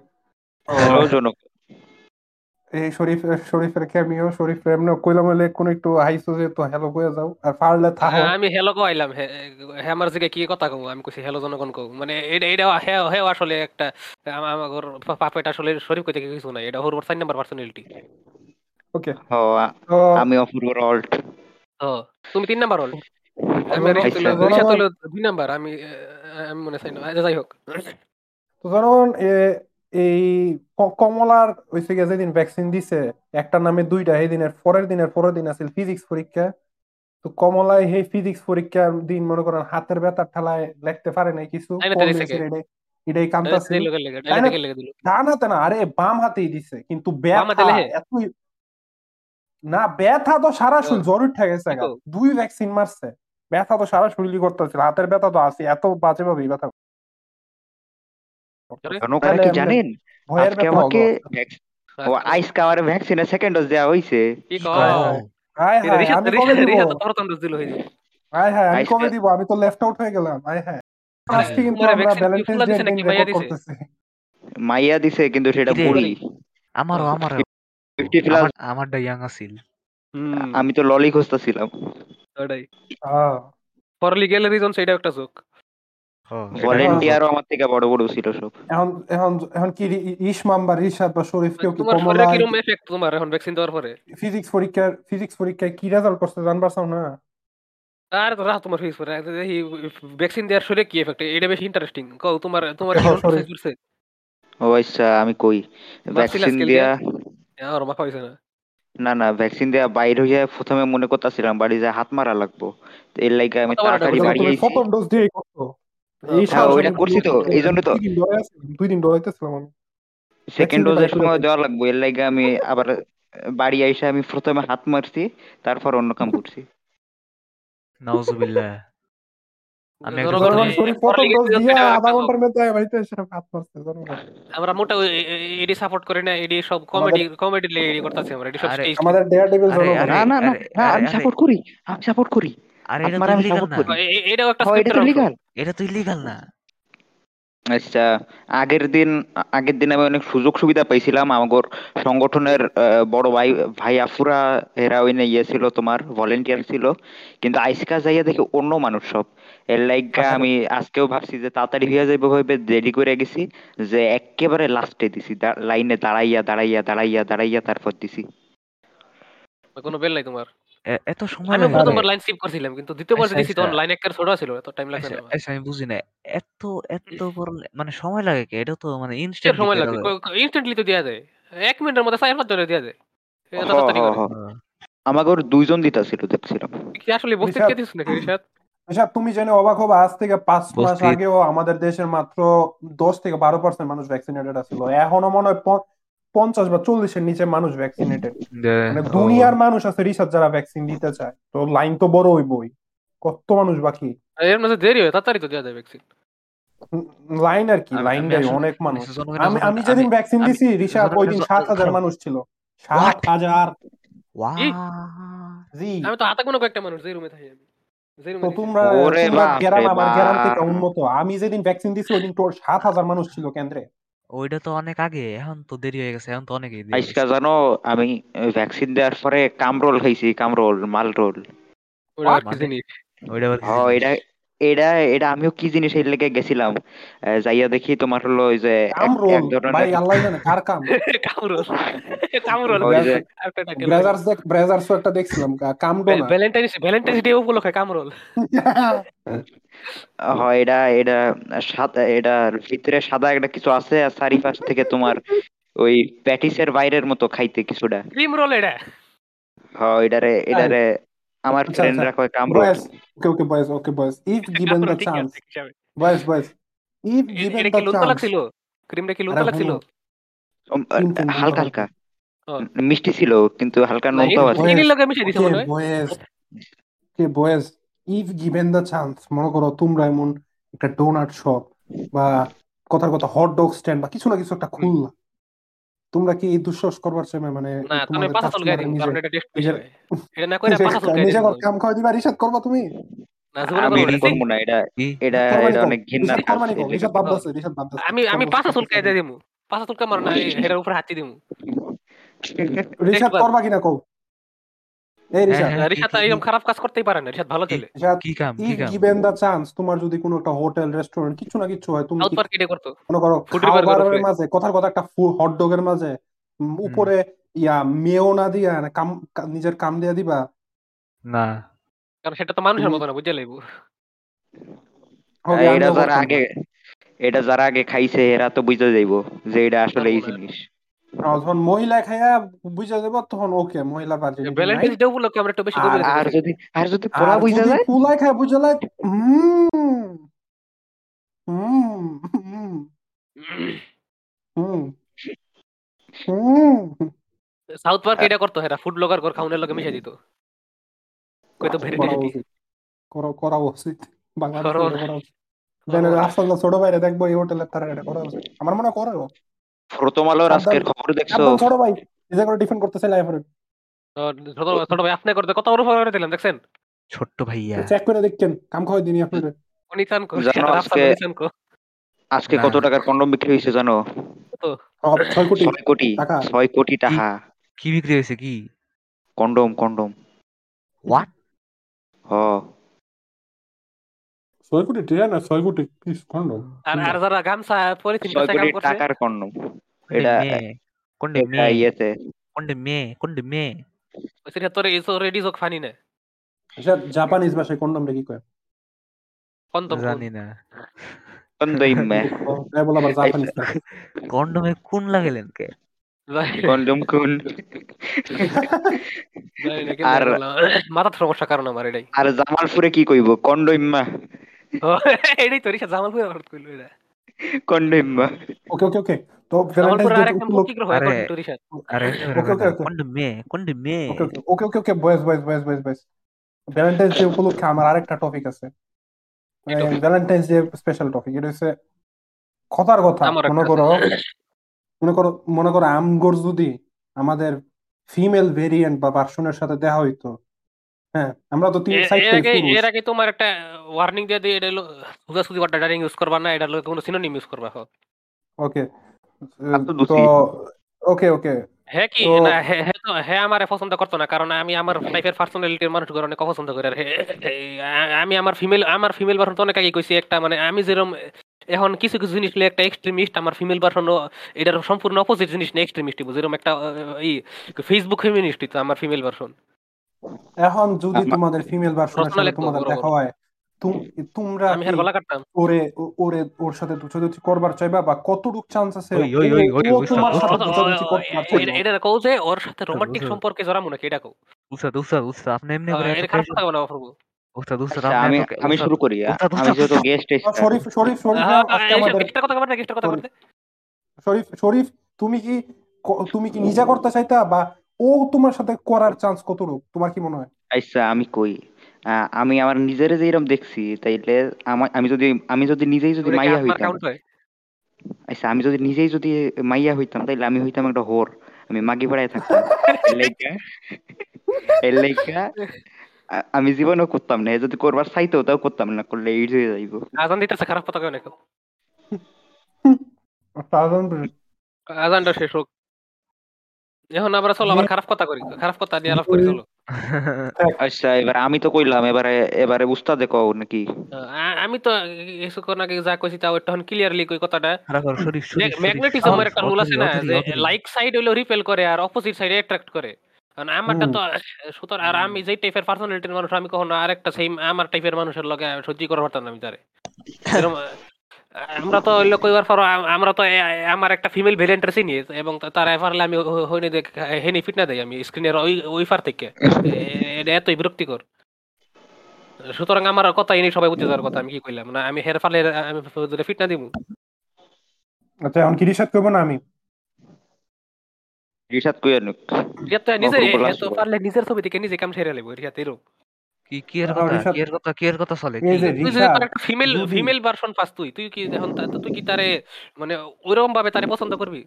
জনক। এই শরীফ শরীফের ক্যামিও শরীফ এমনি কইলাম হলে কোন একটু হাইসো যে তো হ্যালো কইয়া যাও আর পারলে থাকো। আমি হেলো কইলাম হে হে আমার জিগে কি কথা কও আমি কইছি হেলো জনগণ কও মানে এটা এটা হে হে আসলে একটা আমা- আমার পাপেট আসলে শরীফ কইতে কিছু নাই এটা হরবার সাইন নাম্বার পার্সোনালিটি ওকে। হ তো আমি অপূর্ব অল্ট ও তুমি তিন নাম্বার হল আচ্ছা। হইল দুই নাম্বার আমি আমি মনে চাই না। আচ্ছা, যাই হোক। তো জনগণ এই কমলার হইছে গিয়ে যেদিন ভ্যাকসিন দিছে একটা নামে দুইটা এই দিনের পরের দিনের পরের দিন আছে ফিজিক্স পরীক্ষা। তো কমলায় সেই ফিজিক্স পরীক্ষার দিন মনে করেন হাতের ব্যথার ঠালায় লিখতে পারে নাই কিছু। এটাই না? ডান হাতে আরে বাম হাতেই দিছে কিন্তু ব্যথা এতই না ব্যথা তো সারা শরীর জ্বর উঠে গেছে। দুই ভ্যাকসিন মারছে। ব্যথা তো সারা শরীরই করতেছিল হাতের ব্যথা তো আছে এত বাজে ভাবে ব্যথা আরে, জনক কি জানেন? আজকে আমাকে ও আইসকে আমার ভ্যাকসিনের সেকেন্ড ডোজ দেওয়া হইছে। কি হায় কও হায়। হায় হায়, আমি কবে দিব? হায় হায় আমি কবে দিব? আমি তো লেফট আউট হয়ে গেলাম। হায় হায় আরে, আজকে কিন্তু আমরা ডে দিছে? করতেছি। মাইয়া দিছে কিন্তু সেটা কিরে? বুড়ি আমারও আমারও। ফিফটি প্লাস আমার আমারটা ইয়াং আছিল। হুম। আমি তো ললি খুঁজতেছিলাম। ওটাই। হ্যাঁ ফর লিগ্যাল রিজন সেটা একটা জোক হ্যাঁ, ভলেন্টিয়ারও আমার থেকে বড় বড় ছিল সব। এখন এখন এখন কি রি- ইসমাম রিশাদ বা শরীফ কেউ কি তোমার শরীরে কমলা এফেক্ট তোমার এখন ভ্যাকসিন দেওয়ার পরে? ফিজিক্স পরীক্ষার ফিজিক্স পরীক্ষায় কি রেজাল্ট করছে জানবার চাও না? আর তো রাহ তোমার ফিস পরে এই ভ্যাকসিন দেওয়ার শরীরে কি এফেক্ট এটা বেশি ইন্টারেস্টিং কও তোমার তোমার ও আচ্ছা আমি কই। ভ্যাকসিন দিয়া। আর মাফা হইছে না। না না ভ্যাকসিন দেয়া বাইর হইয়া প্রথমে মনে করতেছিলাম বাড়ি যায় হাত মারা লাগবো। তো এর লাইগা আমি তাড়াতাড়ি বাড়ি আইছি প্রথম ডোজ দিয়ে করছ। এই হ্যাঁ, ওইটা করছি তো, এই জন্য তো। দুই দিন ধরাইতেছিলাম আমি। সেকেন্ড ডোজের সময় দেওয়া লাগবে এর লাইগা আমি আবার বাড়ি আইসা আমি প্রথমে হাত মারছি তারপর অন্য কাম করছি। নাউজুবিল্লাহ। আমি একটা জনগণ জনগণ কথা- শরীফ পরে প্রথম ডোজ লিখে দিয়া দিতে আধা হবে। ঘণ্টার মধ্যে বাড়িতে এসে হাত মারছে জনগণ আমরা মোটা এডি সাপোর্ট করি না এডি সব কমেডি কমেডি লেগে করতেছে আমরা এডি সব আমাদের ডেয়ার ডেভিল আরে, জনগণ আরে, না না না আমি সাপোর্ট করি আমি সাপোর্ট করি। আরে এটা তো ইলিগাল না। এটাও একটা এটা তো scripted এটা তো ইলিগাল না। আচ্ছা আগের দিন আগের দিন আমি অনেক সুযোগ সুবিধা পাইছিলাম। আমার সংগঠনের আহ, বড় ভাই ভাই আফুরা এরা ওই ইয়ে ছিল তোমার ভলেন্টিয়ার ছিল। কিন্তু আইসকা যাইয়া দেখি অন্য মানুষ সব। এর লাইগা আচ্ছা। আমি আজকেও ভাবছি যে তাড়াতাড়ি হইয়া যাইবো ভাবে দেরি করে গেছি যে একেবারে লাস্টে দিছি লাইনে দাঁড়াইয়া দাঁড়াইয়া দাঁড়াইয়া দাঁড়াইয়া তারপর দিছি। কোনো বেল নাই তোমার? এত সময় আমি প্রথমবার লাইন স্কিপ করছিলাম কিন্তু দ্বিতীয়বার যে আচ্ছা, দিছি তখন আচ্ছা। লাইন একটা ছোট ছিল এত টাইম আচ্ছা না আচ্ছা, আমি বুঝি না এত এত বড় মানে সময় লাগে কি? এটা তো মানে ইনস্ট্যান্ট সময় লাগে? ইনস্ট্যান্টলি তো দেয়া যায়। এক মিনিটের মধ্যে চার পাঁচ জনের দেয়া যায়। এত হ, তাড়াতাড়ি করে। আমাগর দুইজন দিতা ছিল দেখছিলাম। কি আসলে বসতে কে দিস নাকি রিশাদ? আচ্ছা তুমি জেনে অবাক হবে আজ থেকে পাঁচ মাস আগেও আমাদের দেশের মাত্র দশ থেকে বারো পার্সেন্ট মানুষ ভ্যাকসিনেটেড আছিল। এখনও মনে হয় পঞ্চাশ বা চল্লিশের নিচে মানুষ ভ্যাকসিনেটেড মানে দুনিয়ার মানুষ আছে রিসার্চ যারা ভ্যাকসিন দিতে চায়। তো লাইন তো বড় হইবই কত মানুষ বাকি এর মধ্যে দেরি হয় তাড়াতাড়ি তো দেয়া যায় ভ্যাকসিন লাইন আর কি লাইন দেয় অনেক মানুষ। আমি আমি যেদিন ভ্যাকসিন দিছি রিসার্চ ওই দিন সাত হাজার মানুষ ছিল। সাত হাজার। জি। আমি তো হাতে কোনো কয়েকটা মানুষ যে রুমে থাকি আমি। তো তোমরা ওরে তোমরা বাপ গ্রাম আমার গ্রাম থেকে উন্নত। আমি যেদিন ভ্যাকসিন দিছি ওইদিন তোর সাত হাজার মানুষ ছিল কেন্দ্রে। ওইটা তো অনেক আগে এখন তো দেরি হয়ে গেছে এখন তো অনেক আজকা জানো আমি ভ্যাকসিন দেওয়ার পরে কামরোল খাইছি কামরোল মাল রোল ওটা আর কি মানে- জিনিস ওইটা জিনিস? এটা এটা এটা আমিও কি জিনিস এর লেগে গেছিলাম? যাইয়া দেখি তোমার হলো ওই যে এক- ধরনের ভাই আল্লাহ জানে কার কাম? কামরুল কামরুল ওই যে- একটা ব্রাজার্স দেখ ব্রাজার্স একটা দেখছিলাম কা- কামডো না ভ্যালেন্টাইন্স ভ্যালেন্টাইন্স ডে উপলক্ষে কামরুল। হয় এটা এটা সাদা এটার ভিতরে সাদা একটা কিছু আছে আর চারিপাশ থেকে তোমার ওই প্যাটিসের বাইরের মতো খাইতে কিছুটা। ক্রিম রোল এটা? হয় এটারে এটারে আমার আচ্ছা, ফ্রেন্ডরা আচ্ছা। কয় Kamrul boys. Okay okay boys okay boys. If given the chance boys boys. If given এটা দ্য লুনতা চান্স লাগছিল? ক্রিমটা কি আরে লাগছিল? হালকা হালকা। মিষ্টি ছিল কিন্তু হালকা না, নৌকাও এই- আছে। বয়েস, চিনির লগে মিশিয়ে দিছে মনে হয়। Boys. K boys. If given the chance মনে করো তোমরা এমন একটা ডোনাট শপ বা কথার কথা হট ডগ স্ট্যান্ড বা কিছু না কিছু একটা খুললা। তোমরা কি এই দুঃসাহস করবার সময় মানে নিজে কাম খাওয়া দিবা রিসাদ করবা তুমি? আমি আমি আমি পাঁচা চুল দিয়ে দিমু। পাঁচা না এই হেডার হাতি দিমু। রিসাদ করবা কিনা কও এই রিসাদ হ্যাঁ, রিশাদ কি- কি- এরকম খারাপ কাজ করতেই পারে না ভালো কি- কি কাম কি কাম? গিভেন দ্য চান্স তোমার যদি কোনো একটা হোটেল রেস্টুরেন্ট কিছু না কিছু হয় তুমি সাউথ কি পার্ক এটা করতো। মনে করো খাবারের মাঝে কথার কথা একটা হট ডগের মাঝে উপরে ইয়া মেও না দিয়া না কাম নিজের কাম দিয়া দিবা। না। কারণ সেটা তো মানুষের মতো না বুঝে লাইবো। এটা যারা আগে এটা যারা আগে খাইছে এরা তো বুঝতে যাইবো যে এটা আসলে এই। জিনিস। যখন মহিলা খাইয়া বুঝা যাব তখন ওকে মহিলা ভার্জিনিটি ভ্যালেন্টাইন্স ডে উপলক্ষে আমরা একটু বেশি আর- করে আর যদি আর যদি পোলা বুঝা যায়? পুলাই খায় বুঝা যায় হুম হুম হুম হুম। হুম সাউথ পার্ক এটা করতো হেরা ফুড ব্লগার কর খাউনের লগে মিশাই দিত। কইতো ভেরি করা টেস্টি উচিত। করা করা উচিত। করো। ছোট বাইরে দেখব এই হোটেলের তারা এটা করা উচিত। আমার মনে হয় করে প্রথম আলোর আজকের খবর দেখছ। ছোট ভাই নিজে করে ডিফেন্ড করতেছে লাইফ ছোট ছোট ভাই আপনি করতে কত বড় করে দিলাম দেখছেন? ছোট্ট ভাইয়া। চেক করে দেখছেন কাম খাওয়াই দিনি আপনার অনিতান কো জানো আজকে- আজকে কত টাকার কন্ডম বিক্রি হয়েছে জানো? ছয় কোটি। ছয় কোটি। টাকা। ছয় কোটি টাকা। কি বিক্রি হয়েছে কি? Condom condom. হোয়াট হ। ছয় কোটি টিয়া না ছয় কোটি পিস খন্ড আর আর যারা গামছা পলিথিন ছয় কোটি টাকার কন্ডম। এটা মে কোনডে এটা মে ইয়েতে। কোনডে মে কোনডে মে সেটা তোর এই রেডি জোক ফানি না। আচ্ছা জাপানিজ ভাষায় কন্ডম কি কয়? কন্তম জানি না। কন্ডম বলে আবার জাপানিজ না। কন্ডমে কোন লাগাইলেন কে? কন্ডম কোন আর- মাথা সমস্যা কারণ আমার এটাই। আর জামালপুরে কি কইব? কন্ডম এটাই তো জামালপুর হঠাৎ কইলো এটা। Condom okay okay okay. তো জামালপুর আর কি গ্রহ ওকে, ওকে, ওকে। কোনডে মে কোনডে মে। ওকে ওকে ওকে ওকে বয়েস বয়েস বয়েস বয়েস বয়েস ভ্যালেন্টাইন্স ডে উপলক্ষে আমার আরেকটা টপিক আছে। topic? Valentine's day special topic এটা হচ্ছে কথার কথা। মনে করো মনে করো মনে করো আমগোর যদি আমাদের ফিমেল ভেরিয়েন্ট বা ভার্সনের সাথে দেখা হইতো হ্যাঁ আমরা তো তিন এ- এর আগে এর আগে তোমার একটা ওয়ার্নিং দিয়ে দিই এটা হলো সুজাসুজি ইউজ করবা না এটা হলো কোনো সিনোনিম ইউজ করবা হোক। ওকে তো তো ওকে ওকে হ্যাঁ কি না হ্যাঁ তো হ্যাঁ আমার পছন্দ করতো না কারণ আমি আমার লাইফের পার্সোনালিটির মানুষগুলো অনেক অপছন্দ করি আর আমি আমার ফিমেল আমার ফিমেল ভার্সন তো অনেক আগে কইছি একটা মানে আমি যেরকম এখন কিছু কিছু জিনিস নিয়ে একটা এক্সট্রিমিস্ট আমার ফিমেল ভার্সন এটার সম্পূর্ণ অপোজিট জিনিস নিয়ে এক্সট্রিমিস্ট যেরকম একটা এই ফেসবুক ফেমিনিস্ট তো আমার ফিমেল ভার্সন এখন যদি তোমাদের ফিমেল ভার্সনের সাথে তোমাদের দেখা হয় তোমরা আমি কি গলা কাটতাম ওরে ওরে ওর সাথে দুচোদুচি করবার চাইবা বা কতটুক চান্স আছে? ও- তোমার সাথে এটা কও যে ওর সাথে রোমান্টিক সম্পর্কে জড়ামু নাকি এটা কও উস্তাদ উস্তাদ উস্তাদ আপনি এমনি করে খারাপ প্রভু উস্তাদ উস্তাদ আচ্ছা আমি আমি শুরু করি আমি যেহেতু গেস্ট আহ, শরীফ শরীফ শরীফ আজকে আমাদের একটা কথা কবার একটা কথা কবার শরীফ শরীফ তুমি কি তুমি কি নিজে করতে চাইতা বা ও তোমার সাথে করার চান্স কতটুক? তোমার কি মনে হয়? আচ্ছা আমি কই। আমি আমার নিজের যে এরকম দেখছি তাইলে আমি যদি আমি যদি নিজেই যদি মাইয়া হইতাম। আচ্ছা আমি যদি নিজেই যদি মাইয়া হইতাম তাইলে আমি হইতাম একটা হোর। আমি মাগি পাড়ায় থাকতাম। এর লাইগা আমি জীবনও করতাম না। যদি করবার চাইতেও তাও করতাম না। করলে এইড হয়ে যাইব। আজান দিতেছে খারাপ কথা কেউ না কেউ আজানটা শেষ হোক। এখন আমরা চলো আবার খারাপ কথা করি খারাপ কথা নিয়ে আলাপ করি চলো। আচ্ছা এবার আমি তো কইলাম এবারে এবারে উস্তাদে কও নাকি। আমি তো কিছুক্ষণ আগে যা কইছি তাও একটু ক্লিয়ারলি কই কথাটা। ম্যাগনেটিজমের একটা রুল আছে না যে লাইক সাইড হইল রিপেল করে আর অপোজিট সাইডে অ্যাট্রাক্ট করে। কারণ আমারটা তো সুতরাং আর আমি যেই টাইপের পার্সোনালিটির মানুষ আমি কখনো আরেকটা সেম আমার টাইপের মানুষের লগে সহ্য করতে পারতাম না আমি তারে। আমরা তো হইল কইবার পর আম- আমরা তো আমার একটা ফিমেল ভেরিয়েন্টের চিনি এবং তার পারলে আমি হইনে দেখ হেনি ফিট না দেই আমি স্ক্রিনের ওই ওই পার থেকে। এটা এতই বিরক্তিকর। সুতরাং আমার কথা এনে সবাই বুঝতে যাওয়ার কথা আমি কি কইলাম? না আমি হের ফালে আমি ফিট না দিব আচ্ছা এখন কি রিসার্চ করব না আমি? রিসাদ কইয়া নুক। রিয়াত তো নিজের অপূর্ব তো পারলে নিজের ছবি থেকে নিজে কাম সেরে লাগবে রিয়াত এরকম কি কি এর কথা? কি এর কথা কি এর কথা চলে? এই যে তুই যদি রিসার্চ একটা ফিমেল ফিমেল ভার্সন পাস তুই তুই কি এখন তুই কি তারে মানে ওইরকম ভাবে তারে পছন্দ করবি?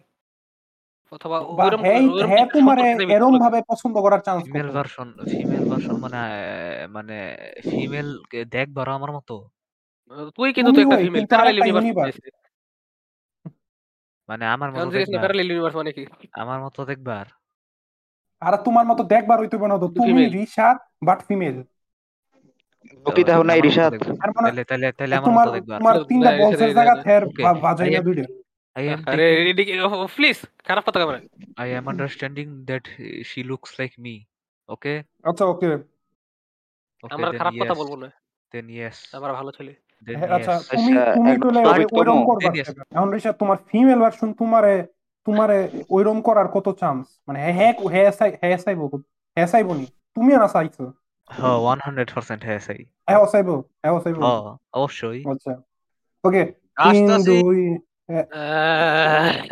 অথবা বা ওইরকম হ্যাঁ ওইরকম হ্যাঁ তোমারে তোর? ভাবে পছন্দ করার chance female version female version মানে মানে ফিমেল দেখবার আমার মতো। তুই কিন্তু তুই একটা ফিমেল কিন্তু প্যারালাল ইউনিভার্স মানে আমার মতো দেখবার। প্যারালাল ইউনিভার্স মানে কি? আমার মতো দেখবার। আর তোমার মতো দেখবার হইতে না তো। তুমি Female. রিসাদ বাট ফিমেল নাই মানে তাহলে তাহলে তাহলে আমার তোমার তিনটা জায়গা থের দুইটা আরে প্লিজ খারাপ কথা? আচ্ছা ওকে আমরা খারাপ কথা বলব না। Then yes. আমরা ভালো ছেলে। আচ্ছা তুমি আচ্ছা, তুমি একবার ওইরকম করবা এখন রিসাদ তোমার ফিমেল ভার্সন তোমারে তোমারে ওইরকম করার কত চান্স মানে হ্যাঁ হ্যাঁ হ্যাঁ চাই হ্যাঁ চাইব হ্যাঁ চাইব নি। তুমি না চাইছো। হ্যাঁ, 100% হ্যাঁ সাই। হ্যাঁ হ্যাঁ হ্যাঁ, অবশ্যই। আচ্ছা ওকে।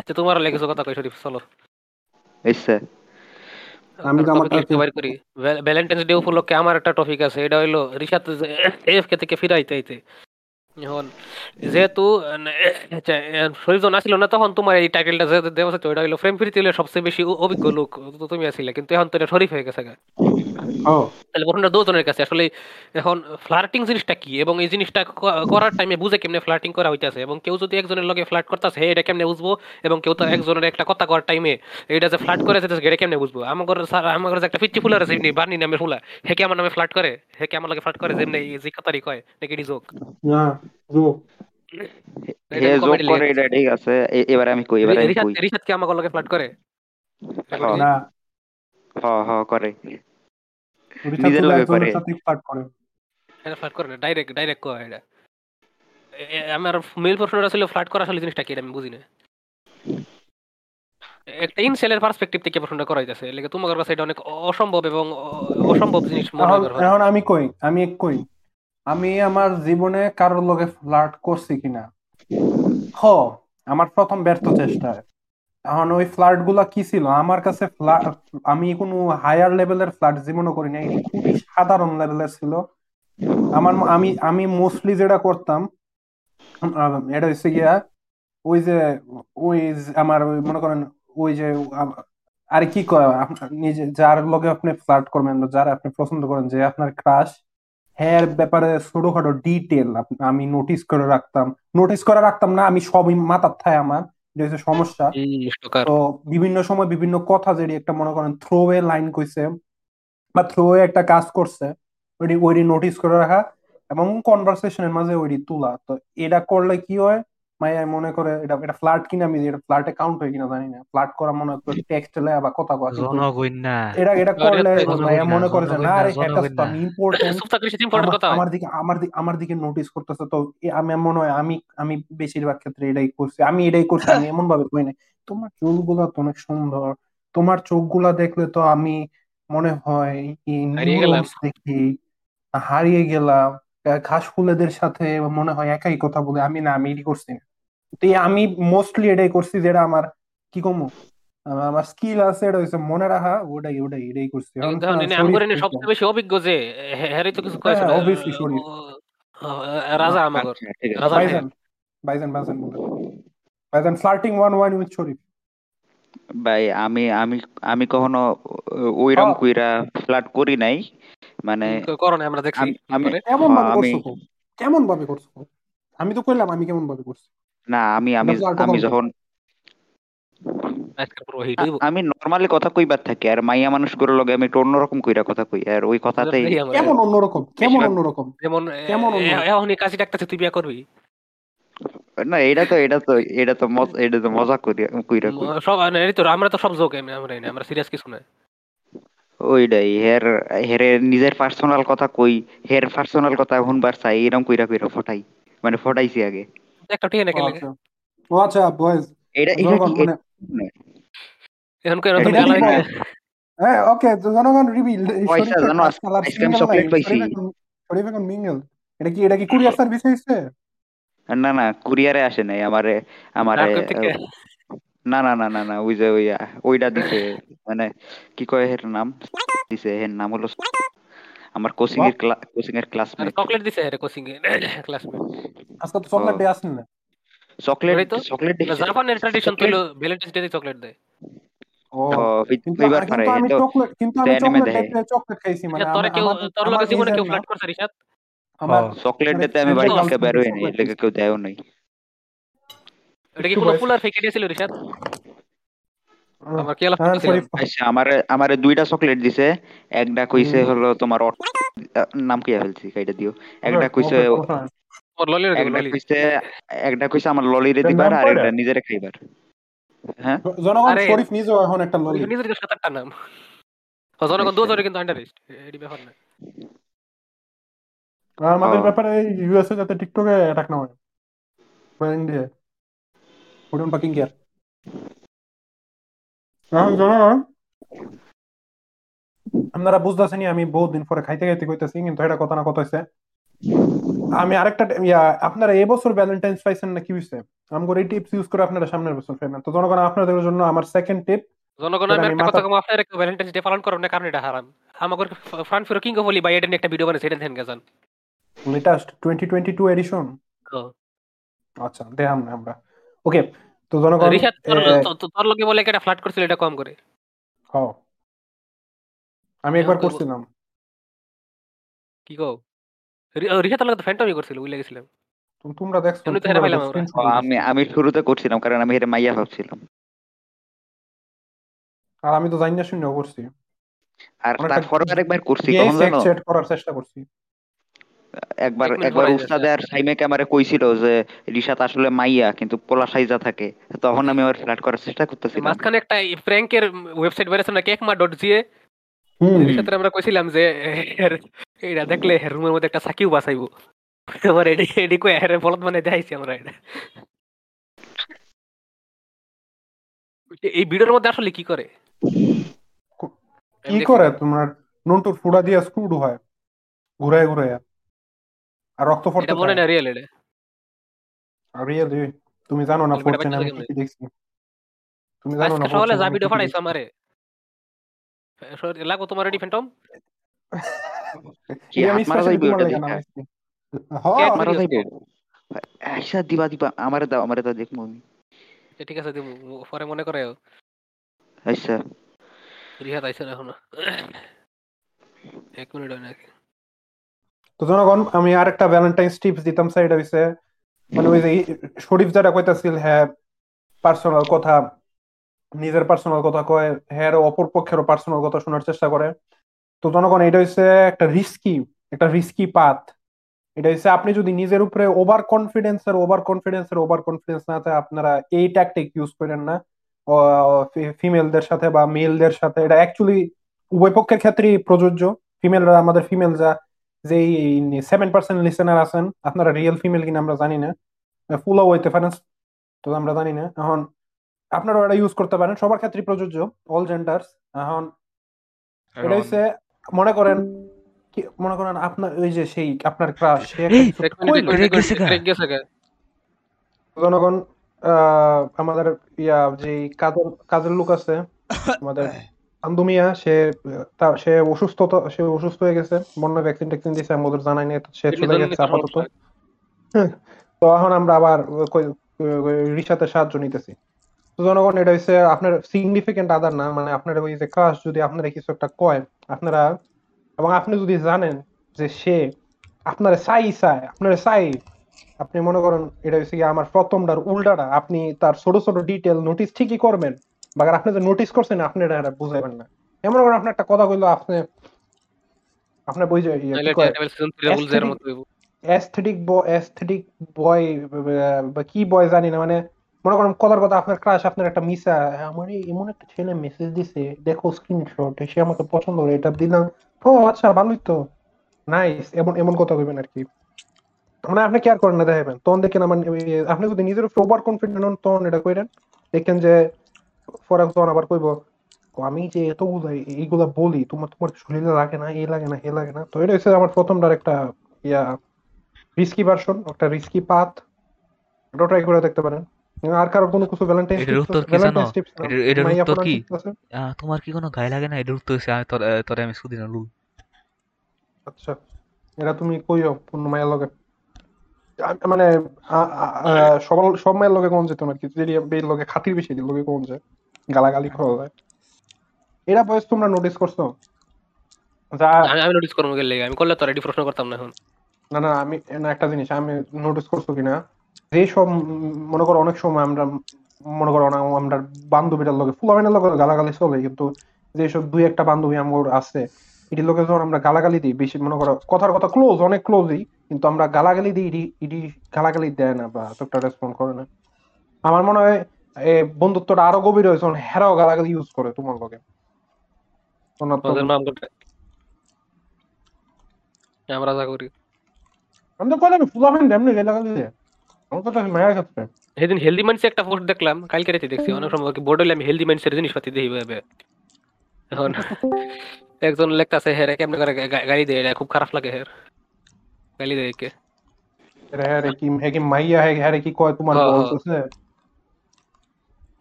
তো তোমার কথা কই শরীফ চলো আমি তো topic আমারটা করি ভ্যালেন্টাইন্স ডে উপলক্ষে আমার একটা টপিক আছে এটা হইল রিসাত এফকে থেকে ফিরাইতে আইতে এখন যেহেতু আচ্ছা, শরীর যখন আসছিল না তখন তোমার এই টাইটেলটা যে দেওয়া আছে ওইটা হইল ফ্রেম ফিরিতে হইলে সবচেয়ে বেশি অভিজ্ঞ লোক তো তুমি আছিলে কিন্তু এখন তো এটা শরীফ হয়ে গেছে তাহলে প্রশ্নটা দুজনের কাছে আসলে এখন ফ্লার্টিং জিনিসটা কি? এবং এই জিনিসটা করার টাইমে বুঝে কেমনে ফ্লার্টিং করা হইতাছে? এবং কেউ যদি একজনের লগে ফ্লার্ট করতেছে এটা কেমনে বুঝব? এবং কেউ তো একজনের একটা কথা করার টাইমে এটা যে ফ্লার্ট করে যেতেছে এটা কেমনে বুঝব? আমার স্যার আমার যে একটা পিচ্ছি ফুলার আছে বার্নি নামের ফুলা হে কি আমার নামে ফ্লার্ট করে? হে কি আমার লগে ফ্লার্ট করে যেমনি যে কথারই কয় নাকি এটি জোক না। হে আমি যোগ comedy করে এটা ঠিক আছে। এবারে আমি কই এবারে রিশাদ রিশাদ কি আমার লগে ফ্লার্ট করে। না। হ হ করে। নিজের লগে করে। সাথে ফ্লার্ট করে। এটা ফ্লার্ট করে না ডাইরেক্ট ডাইরেক্ট কয় এটা। এ- এ- আমার মেল প্রশ্নটা ছিল ফ্লার্ট করা আসলে জিনিসটা কি এটা আমি বুঝি না। একটা ইনসেলের পার্সপেক্টিভ থেকে প্রশ্নটা করা হইতাছে লাগে তোমার কাছে এটা অনেক অসম্ভব এবং অসম্ভব জিনিস মনে এখন আমি কই আমি এক কই। আমি আমার জীবনে কারোর লগে ফ্লার্ট করছি কিনা? হ, আমার প্রথম ব্যর্থ চেষ্টায়। এখন ওই ফ্লার্টগুলা কি ছিল? আমার কাছে আমি কোনো হায়ার লেভেলের ফ্লার্ট জীবনে করি নাই খুবই সাধারণ লেভেলের ছিল। আমার আমি আমি মোস্টলি যেটা করতাম এটা হচ্ছে গিয়া ওই যে, ওই আমার মনে করেন, ওই যে আর কি কয় নিজে, যার লগে আপনি ফ্লার্ট করবেন যারা আপনি পছন্দ করেন, যে আপনার ক্রাশ হ্যার ব্যাপারে ছোটখাটো ডিটেল আমি নোটিস করে রাখতাম। নোটিস করে রাখতাম না আমি সবই মাথার থাই আমার যে সমস্যা। তো বিভিন্ন সময় বিভিন্ন কথা যেটি একটা মনে করেন থ্রো এ লাইন কইছে বা থ্রো এ একটা কাজ করছে ওইটি ওইটি নোটিস করে রাখা এবং কনভারসেশনের মাঝে ওইটি তোলা। তো এটা করলে কি হয় মাইয়া মনে করে এটা এটা ফ্লার্ট কিনা আমি এটা ফ্লার্টে কাউন্ট হয় কিনা জানি না। ফ্লার্ট করা মনে হয় টেক্সট বা কথা কয় জনগণনা এটা এটা করলে মাইয়া মনে করে না না, আরে হ্যাকার তো আমি ইম্পর্টেন্ট আমার দিকে আমার দিকে আমার দিকে নোটিস করতেছে। তো আমি মনে হয় আমি আমি বেশিরভাগ ক্ষেত্রে এটাই করছি। আমি এটাই করছি আমি এমন ভাবে কই নাই। তোমার চুলগুলা তো অনেক সুন্দর। তোমার চোখগুলা দেখলে তো আমি মনে হয় হারিয়ে গেলাম। নিউরোন্স দেখি হারিয়ে গেলাম। ঘাস ফুলেদের সাথে মনে হয় একাই কথা বলে। আমি না আমি এটাই করছি না। তো আমি মোস্টলি এটাই করছি যেটা আমার কি কমু? আমার স্কিল আছে এটা হচ্ছে মনে রাখা ওটাই ওটাই এটাই করছি। শরীফ আমগরে সবচেয়ে বেশি অভিজ্ঞ যে হ্যাঁ, হ্যারি তো কিছু কয়েছে হ্যাঁ, না obviously শরীফ। রাজা আমাগর আচ্ছা রাজা ভাইজান ভাইজান ভাইজান বলেন। ভাইজান flirting one one with Sharif ভাই আমি আমি আমি কখনো ওইরকম হ্যাঁ। কইরা ফ্লার্ট করি নাই। মানে করোনা আমরা দেখছি আমি- আমি কেমন ভাবে হ্যাঁ, করছ কেমন ভাবে করছ আমি তো কইলাম আমি কেমন ভাবে করছি। না আমি আমি আমি যখন আমি নর্মালি কথা কইবার থাকি আর মাইয়া মানুষগুলোর লগে আমি একটু অন্যরকম কইরা কথা কই আর ওই কথাতেই কেমন অন্যরকম? কেমন অন্যরকম? যেমন কেমন কাশি ডাকতেছে তুই বিয়া করবি? না এটা তো এটা তো এটা তো মজা এটা তো মজা করি কইরা কই। সব এই তো আমরা তো সব জোক আমরা আমরা সিরিয়াস কিছু না ওইটাই হের হেরে নিজের পার্সোনাল কথা কই হের পার্সোনাল কথা শুনবার চাই এরকম কইরা কইরা ফটাই। মানে ফটাইছি আগে। একটা ঠিক না ও কেলে আচ্ছা। ও আচ্ছা বয়েজ এটা এটা কি মানে এখন কেন আলাদা হয়? ওকে জনগণ রিভিল পয়সা জানো, পাইছি। এটা কি এটা কি কুরিয়ার সার্ভিস হইছে না না কুরিয়ারে আসে নাই আমারে আমারে না না না না না ওই যে ওই ওইটা দিছে মানে কি কয় এর নাম? দিছে এর নাম হলো আমার কোচিং এর কোচিং এর ক্লাসমেট চকলেট দিছে আরে কোচিং এ ক্লাসমেট আজকে তো চকলেট ডে আসেন না। চকলেট। চকলেট জাপানের ট্র্যাডিশন তো হলো ভ্যালেন্টাইন্স ডে চকলেট দেয়। ও কিন্তু পারে কিন্তু আমি তো চকলেট চকলেট দেখে। দেখে চকলেট খাইছি মানে রিশাদ, কেউ তোর লগে জীবনে কেউ ফ্লার্ট করছে রিশাদ আমার চকলেট দিতে আমি বাড়ি থেকে বের হই নাই লেগে কেউ দেয়ও নাই। এটা কি কোনো। ফুলার ফেকে দিয়েছিল রিশাদ আমার কি আলাপ হ্যাঁ, করতেছিলাম আচ্ছা আমারে আমারে দুইটা চকলেট দিছে। একটা কইছে হলো তোমার নাম কি ফেলছি? কাইটা দিও। একটা কইছে একটা কইছে একটা কইছে আমার ললিরে দিবার আর একটা নিজেরে খাইবার। হ্যাঁ? জনগণ শরীফ নিজেও এখন একটা ললি। নিজের কাছে সাতটা নাম। জনগণ দু ধরে কিন্তু আন্ডার এডি ব্যাপার না। আমাদের ব্যাপারে ইউএসএ যাতে টিকটকে অ্যাটাক না হয়। ইন্ডিয়া উডন পাকিং কেয়ার আপনারা বুঝতেছেনি আমি বহুত দিন পরে খাইতে খাইতে কইতেছি কিন্তু এটা কথা না কথা হইছে। আমি আরেকটা ইয়া আপনারা এই বছর ভ্যালেন্টাইন্স পাইছেন না কি হইছে? আমগো এই টিপস ইউজ করে আপনারা সামনের বছর পাইবেন তো জনগণ আপনাদের জন্য আমার সেকেন্ড টিপ জনগণ আমি একটা কথা কম আপনারা কেউ ভ্যালেন্টাইন্স ডে পালন করেন না কারণ এটা হারাম। আমাদের ফ্রান্স ফিরো king of holy by Eden একটা ভিডিও বানাইছে এটা দেন গেছেন। Latest twenty twenty two edition ও। আচ্ছা দেখাম না আমরা। ওকে তো জনগণ রিশাদ তোর লগে বলে একটা ফ্লার্ট করছিল এটা কম করে? হও। আমি একবার করছিলাম। কি কও? রি- ও, রিশাদ তোর লগে তো ফ্যান্টমি করছিল বুঝলে গেছিলাম। তোমরা দেখছ। আমি আমি শুরুতে করছিলাম কারণ আমি এটা মাইয়া ভাবছিলাম। আর আমি তো জানি না শূন্য করছি। আর তারপরে আরেকবার করছি করার চেষ্টা করছি। একবার একবার উস্তাদ আর সাইমেকে আমারে কইছিল যে রিশাত আসলে মাইয়া কিন্তু পোলা সাইজা থাকে। তখন আমি আবার ফ্ল্যাট করার চেষ্টা করতেছিলাম। মাঝখানে একটা প্র্যাঙ্কের ওয়েবসাইট কেকমা ডট জিএ হুম। রিশাদের আমরা কইছিলাম যে এটা দেখলে রুমের মধ্যে একটা সাকিও বাসাইবো। আমার এডি এডি কই মানে দেখাইছি আমরা এটা। এই ভিডিওর মধ্যে আসলে কি করে? কি করে? তোমার নন্টুর ফুড়া দিয়ে স্ক্রুড হয়। ঘুরায় ঘুরায়। আর রক্ত এটা মনে না রিয়েল এটা। রিয়েল তুমি জানো না ফোরচেন আমি কি দেখছি? তুমি জানো না সকালে 4chan যা ভিডিও পাঠাইছো আমারে। লাগো তোমার রেডি ফ্যান্টম কি আমি মারা যাইবো এটা দেখা? হ্যাঁ মারা যাইবো? আচ্ছা দিবা দিবা আমারে দাও আমারে দাও দেখব আমি। ঠিক আছে দিমু পরে মনে করে আচ্ছা রিহাত আইছে না এখনও। এক মিনিট হয় নাকি তো জনগণ, আমি আরেকটা ভ্যালেন্টাইন্স টিপস দিতাম স্যার এটা হইছে মানে ওই যে শরীফ যেটা কইতাছিল হ্যাঁ পার্সোনাল কথা, নিজের পার্সোনাল কথা কয় হ্যাঁ অপর পক্ষেরও পার্সোনাল কথা শোনার চেষ্টা করে। তো জনগণ এটা হচ্ছে একটা রিস্কি একটা রিস্কি পাথ এটা হচ্ছে আপনি যদি নিজের উপরে ওভার কনফিডেন্স আর ওভার কনফিডেন্স এর ওভার কনফিডেন্স না থাকে, আপনারা এই ট্যাকটিক ইউজ করেন না। ফিমেলদের সাথে বা মেলদের সাথে, এটা অ্যাকচুয়ালি উভয় পক্ষের ক্ষেত্রেই প্রযোজ্য। ফিমেলরা আমাদের ফিমেল যা যে সেভেন পার্সেন্ট লিসেনার আছেন আপনারা রিয়েল ফিমেল কিনা আমরা জানি না। ফুলও হইতে পারেন তো আমরা জানি না। এখন আপনারা এটা ইউজ করতে পারেন। সবার ক্ষেত্রে প্রযোজ্য অল জেন্ডার্স এখন এটা হচ্ছে মনে করেন কি মনে করেন আপনার ওই যে সেই আপনার ক্রাশ জনগণ আহ, আমাদের ইয়া যে কাজের কাজের লোক আছে আমাদের আন্দুমিয়া সে তা সে অসুস্থ সে অসুস্থ হয়ে গেছে বন্যা ভ্যাকসিন ট্যাকসিন দিয়েছে আমাদের জানাই নেই সে চলে গেছে আপাতত। তো এখন আমরা আবার রিসাতে সাহায্য নিতেছি। জনগণ এটা হচ্ছে আপনার সিগনিফিকেন্ট আদার না মানে আপনার ওই যে ক্রাশ যদি আপনারা কিছু একটা কয় আপনারা এবং আপনি যদি জানেন যে সে আপনার সাই চায় আপনার সাই আপনি মনে করেন এটা হচ্ছে কি আমার প্রথমটার উল্টাটা আপনি তার ছোট ছোট ডিটেল নোটিস ঠিকই করবেন। বাগার আপনি যে নোটিস করছেন আপনি এটা বুঝাবেন না। এমন করে আপনি একটা কথা কইলো আপনি আপনি বুঝে কি কয়? সিজন 3 এর মতো অ্যাস্থেটিক অ্যাস্থেটিক বয় বা কি বয় জানি না মানে মনে করেন কথার কথা আপনার ক্রাশ আপনার একটা মিসা আমার এমন একটা ছেলে মেসেজ দিছে দেখো স্ক্রিনশট সে আমাকে পছন্দ করে এটা দিলাম। ও আচ্ছা ভালোই তো। নাইস এমন এমন কথা কইবেন আর কি। মানে আপনি কেয়ার করেন না দেখাবেন তখন দেখেন আমার আপনি যদি নিজের উপর ওভার কনফিডেন্ট হন তখন এটা কইরেন। দেখেন যে পরে তখন আবার কইব আমি যে এতগুলো এইগুলা বলি তোমার তোমার শরীরে লাগে না এই লাগে না এ লাগে না। তো এটা হচ্ছে আমার প্রথমটার একটা ইয়া রিস্কি ভার্সন একটা রিস্কি পাথ এটা ট্রাই করে দেখতে পারেন। আর কারও কোনো কিছু ভ্যালেন্টাইন্স এটার উত্তর কি জানো? এটার উত্তর কি? তোমার কি কোনো গায়ে লাগে না? এটা উত্তর হচ্ছে তোর আমি সুদিন লুল। আচ্ছা। এটা তুমি কইও পূর্ণ মায়া লগে। মানে আ- আ- সব মায়ের লগে কোন যেত না কি? যদি বের লগে খাতির বেশি লগে কোন যায় গালাগালি খাওয়া যায় এরা বয়স তোমরা নোটিস করছ? যা আমি নোটিস করব গেলে আমি করলে তো রেডি প্রশ্ন করতাম না এখন। না না আমি না একটা জিনিস আমি নোটিস করছ কিনা? যে সব মনে করো অনেক সময় আমরা মনে করো না আমরা বান্ধবীটার লগে ফুলামেনের লগে গালাগালি চলে কিন্তু যেসব দুই একটা বান্ধবী আমার আছে এটির লোকে যখন আমরা গালাগালি দিই বেশি মনে করো কথার কথা ক্লোজ অনেক ক্লোজই কিন্তু আমরা গালাগালি দিই ইডি ইডি গালাগালি দেয় না বা এতটা রেসপন্ড করে না। আমার মনে হয় এ বন্ধুত্বটা আরও গভীর হয়েছে যখন হেরাও গালাগালি ইউজ করে তোমার লগে করতে আমরা যা করি। আমি তো কইলাম এমনি গালাগালি দেয়। আমার কথা মায়ের সেদিন হেলদি মাইন্ডসে একটা পোস্ট দেখলাম কালকে রাতে দেখছি অনেক সময় বোর্ড আমি হেলদি মাইন্ডসের জিনিসপাতি দেখি ভাবে এখন একজন লেখতাছে হেরে কেমনে করে গালি দেয় এটা খুব খারাপ লাগে হের। গালি দেয় কে রে হ্যাঁ কি হ্যাঁ কি মাইয়া হ্যাঁ হ্যাঁ কি কয় তোমার বলতেছে?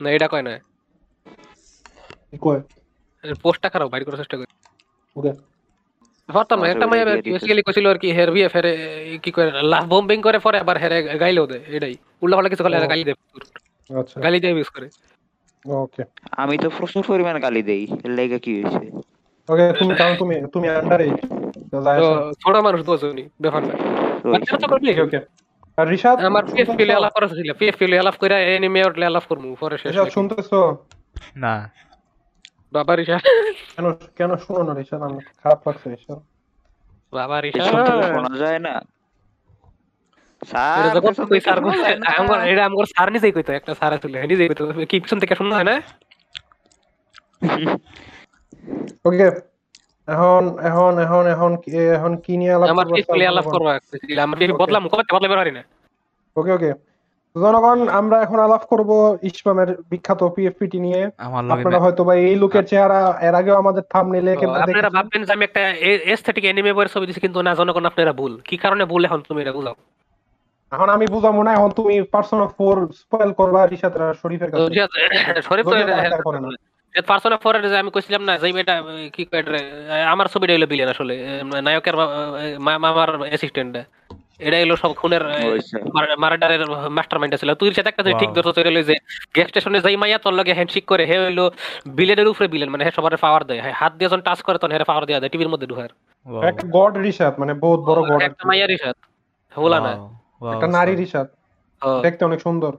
না এটা কয় না। কি কয়? পোস্টটা খারাপ বাইর করার চেষ্টা করি। ওকে। পারতাম না একটা মাইয়া বেসিক্যালি কইছিল আর কি হের বিয়ে ফেরে কি করে লাভ বম্বিং করে পরে আবার হেরে গাইলেও দেয় এটাই। উল্টা পাল্টা কিছু করলে হেরে গালি দেয় আচ্ছা। গালি দিয়ে ইউজ করে। ওকে। আমি তো প্রচুর পরিমাণ গালি দেই লেগে কি হয়েছে? ওকে তুমি কারণ তুমি তুমি আন্ডার তো। ছোট মানুষ দোষনি ব্যাপার না। ওকে ওকে। আর রিশাদ? আমার পিএফ পিলে আলাপ করা ছিল পিএফ পিলে আলাপ করে এনিমে আলাপ করমু পরে শেষ নাকি। শুনতেছো? না। বাবা রিশা কেন কেন শুনো না রিশাদ আমার খারাপ লাগছে রিশাদ। বাবা থেকে শোনা যায় না। স্যার এটা থেকে স্যার শোনা নিজেই কইতো একটা স্যার ছিল নিজেই কইতো কি পিছন থেকে শুননা হয় না? ওকে এখন এখন এখন এখন এখন কি নিয়ে আলাপ আমার পিএফ আলাপ করবা আমার Okay. বদলাম কবে বদলাতে পারি না? ওকে ওকে জনগণ আমরা এখন আলাপ করব ইসমামের বিখ্যাত পিএফপিটি নিয়ে। আপনারা হয়তো বা এই লোকের চেহারা এর আগেও আমাদের থাম্বনেইলে আপনারা ভাববেন যে আমি একটা এস্থেটিক এনিমে বইয়ের ছবি দিছি কিন্তু না জনগণ আপনারা ভুল। কি কারণে ভুল এখন তুমি এটা বুঝাও? এখন আমি বুঝাবো না এখন তুমি পার্সোনা ফোর স্পয়েল করবা রিশাদ শরীফের কাছে। শরীফ তো পার্সোনা ফোরের যে আমি কইছিলাম না যে এটা কি কয় আমার ছবিটা হইল বিলিয়ন আসলে নায়কের মা- মা- মামার অ্যাসিস্ট্যান্ট এটা হলো সব খুনের। মার্ডারের মাস্টার মাইন্ড ছিল। তুই সাথে একটা ঠিক. ধরছো হলো যে গ্যাস স্টেশনে যাই মাইয়া তোর লগে হ্যান্ডশেক করে হে হইল বিলেনের উপরে বিলেন মানে হে সবার পাওয়ার দেয়। হ্যাঁ, হাত দিয়ে যখন টাচ করে তখন হেরে পাওয়ার দেওয়া দেয় টিভির মধ্যে ঢুকার। একটা গড রিসাদ মানে বহুত বড় গড একটা মাইয়ারই সাথে হোলা না। একটা নারী ও। দেখতে অনেক সুন্দর।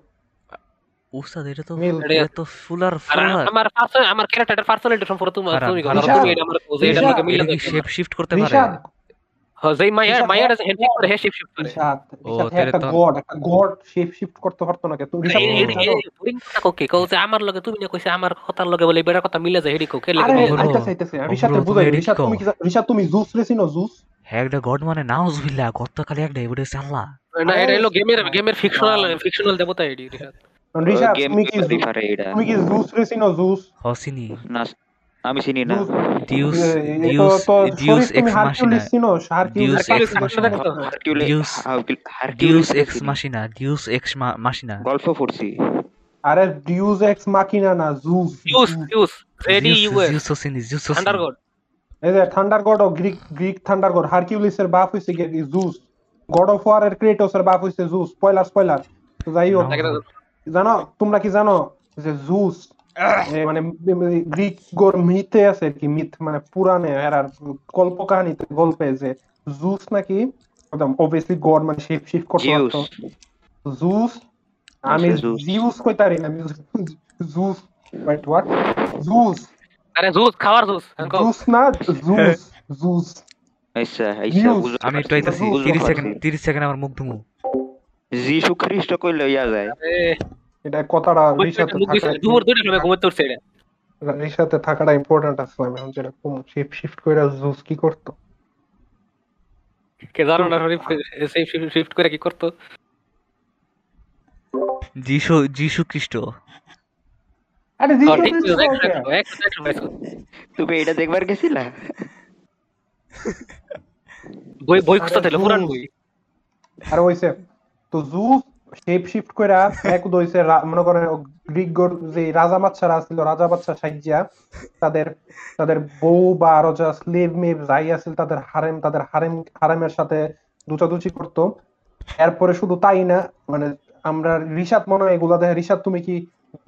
উস্তাদ এটা তো এটা তো ফুলার ফুলার। আমার পার্সন আমার ক্যারেক্টারের পার্সোনালিটি সম্পর্কে তুমি খারাপ। তুমি জানো তুমি এটা আমার এটা লগে মিলে এটা শেপ শিফট করতে পারে? যেই মাইয়া রিশাদ মাইয়ার করে হে শিফট শিফট করে। ও, রিসাদ তো- গড একটা গড শেপ শিফট করতে পারতো না কে? তো রিসাদ এই- তুমি কথা কও যে আমার লগে তুমি না কইছে আমার কথার লগে বলে বেড়ার কথা মিলে যায় হেডি কে তুমি বুঝাই এদিক তুমি কি জা- তুমি জুস রেছিনো জুস হ্যাঁ একটা গড মানে নাউজ গত একটা না এটা হলো গেমের গেমের ফিকশনাল ফিকশনাল দেবতা এডি গেম তুমি কি কি জু- পারে এটা তুমি কি জুস রেছিনো জুস হসিনি না আমি চিনি না deus deus deus ex Hercules deus ex. Hercules deus deus ex machina deus ex machina গল্প পড়ছি আরে ডিউস এক্স মাকিনা না জুস ইউস ইউস জেডি ইউএস জিউস হসিনি জিউস হসিনি আন্ডারগড এই যে থান্ডার গড ও গ্রিক গ্রিক থান্ডার হারকিউলিসের বাপ হইছে জুস গড অফ ওয়ার এর ক্রেটোসের বাপ হইছে জুস স্পয়লার স্পয়লার তো যাই হোক. জানো তোমরা কি জানো যে জুস মানে গ্রিক গোর মিথে আছে আর কি মিথ মানে পুরাণে এরার কল্প কাহিনীতে গল্পে যে জুস নাকি একদম অবভিয়াসলি গড মানে শিফট শিফট করতে পারতো। জুস আমি আচ্ছা, জুস। জিউস কইতারি না আমি জুস ওয়েট হোয়াট জুস। আরে জুস খাওয়ার জুস জুস না জুস জুস। আচ্ছা আচ্ছা আমি বুঝতে তিরিশ পারছি। সেকেন্ড তিরিশ সেকেন্ড আমার মুখ ধুমু। যিশু খ্রিস্ট কইলে ইয়া যায়। এটা কথাটা রিসাতে থাকা দুপুর দুইটার সময় ঘুমাতে উঠছে এটা। রিসাতে থাকাটা ইম্পর্টেন্ট আছে আমি এখন যেটা শিফট শিফট করে জুস কি করতো? কে জানো না শরীফ সেই শিফট করে কি করতো? যিশু যিশু খ্রিস্ট। আরে একশো, একশো। তুমি এটা দেখবার গেছিলা? বই বই খুঁজতে পুরান বই। আর হইছে তো জুস শেপ শিফট করে এক দইছে মনে করেন গ্রিক গোর যে রাজা বাচ্চারা ছিল রাজা বাচ্চা সাইজিয়া তাদের তাদের বউ বা আরও যা স্লেভ মেভ যাই আছিল তাদের হারেম তাদের হারেম হারেমের সাথে দুচাদুচি করতো এরপরে শুধু তাই না মানে আমরা রিসাত মনে হয় এগুলা দেখে রিসাত তুমি কি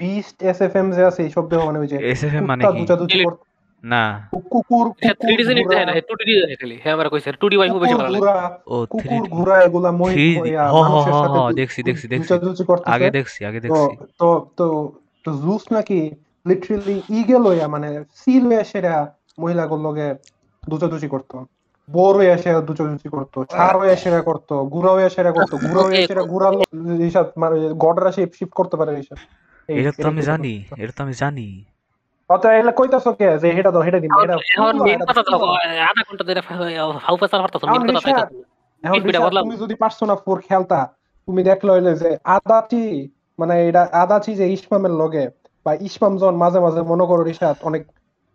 বিস্ট এস এফ এম যে আছে এইসব দেখো মানে ওই যে এসএফএম মানে দুচাদুচি. করতো না। কুকুর এটা থ্রি ডি জিনিস ঘোড়া, দেখে না টু ডি দেখে খালি। হ্যাঁ আমার কইছে টু ডি ওয়াই খুব বেশি কুকুর ভালো লাগে। ঘোড়া ও থ্রি কুকুর ঘোড়া এগুলা মই 3D হ, হ, মানুষের হ, সাথে হ, দু- দেখছি, দেখছি, দেখছি। দুচাদুচি আগে দেখছি আগে দেখছি। তো তো তো জুস নাকি লিটারালি ইগেল হইয়া মানে সিল হইয়া সেরা মহিলাগুলোর লগে দুচাদুচি করতো। বোর হইয়া সেরা দুচাদুচি করতো হইয়া সেরা করতো গুড়া হইয়া সেরা করতো গুড়া হইয়া সেরা গুড়া রিসাদ মানে গডরা শিপ শিফট করতে পারে এটা তো আমি জানি এটা তো আমি জানি। অত এলা কইতাছো কে যে হেটা দাও হেটা দিন এটা এখন মেন কথা তো আধা ঘণ্টা ধরে হাউ পেছাল পারতাছ মেন কথা রিশাদ, এখন স্পিডে রিশাদ, বদলাম। তুমি যদি পার্সোনা ফোর খেলতা তুমি দেখলে হইলে যে আদাচি মানে এটা আদাচি যে ইসমামের লগে বা ইসমাম জন মাঝে মাঝে মনে করো রিশাদ অনেক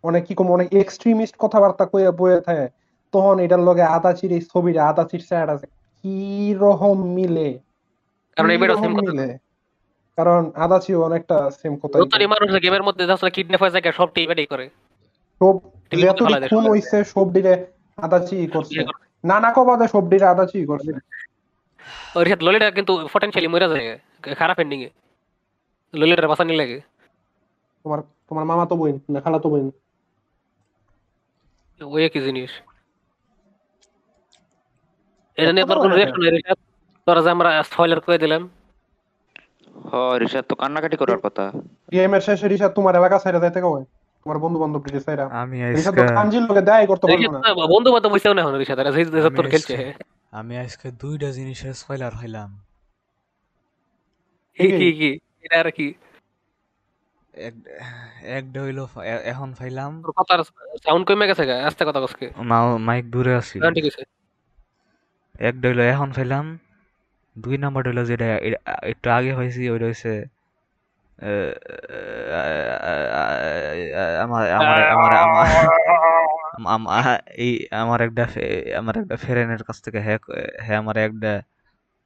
অনেক কি কম অনেক এক্সট্রিমিস্ট কথাবার্তা কইয়া বয়ে থাকে তখন এটার লগে আদাচির এই ছবিটা আদাচির আছে কি রকম মিলে কারণ এই মিলে? কারণ আদাচিও অনেকটা সেম কথা রোতারি মানুষ গেমের মধ্যে যাচ্ছে কিডন্যাপ হয়ে যায় সব টিম এটাই করে। সব ফেলা খুন হইছে সব ডিরে আদাচি করছে। নানা কবাদে সব ডিরে আদাচি করছে। ওই রিসাদ ললিটা কিন্তু পটেনশিয়ালি মরে যায় খারাপ এন্ডিং এ। ললিটার বাঁচানি লাগে তোমার তোমার মামা তো বইন না খালা তো বইন। ওই একই জিনিস। এটা নিয়ে তোর কোনো রিয়াকশন নেই তোরা যে আমরা স্পয়লার করে দিলাম। হ ঋষাদ তো কান্নাকাটি করার কথা। গেমের শেষে রিশাদ তোমার এলাকা সাইরা যাইতে কবে? তোমার বন্ধু বান্ধব দিকে সাইরা আমি তো কাঞ্জির লগে দেয় করতে না। বন্ধু বান্ধব বসেও না এখন এরা যেসব তোর খেলছে। আমি আজকে দুইটা জিনিসের স্পয়লার হইলাম। কি কি? কি এটা আর কি? এক একটা হইল এ- এখন ফাইলাম। কথার সাউন্ড কমে গেছে আস্তে কথা কসকে মাইক দূরে আছি। হ্যাঁ ঠিক আছে। একটা হইল এখন ফাইলাম। দুই নাম্বার হইল যেটা একটু আগে হয়েছি ওইটা আমার আমার আমার আমার এই আমার একটা আমার একটা ফ্রেন্ডের কাছ থেকে হ্যাক হ্যাঁ আমার একটা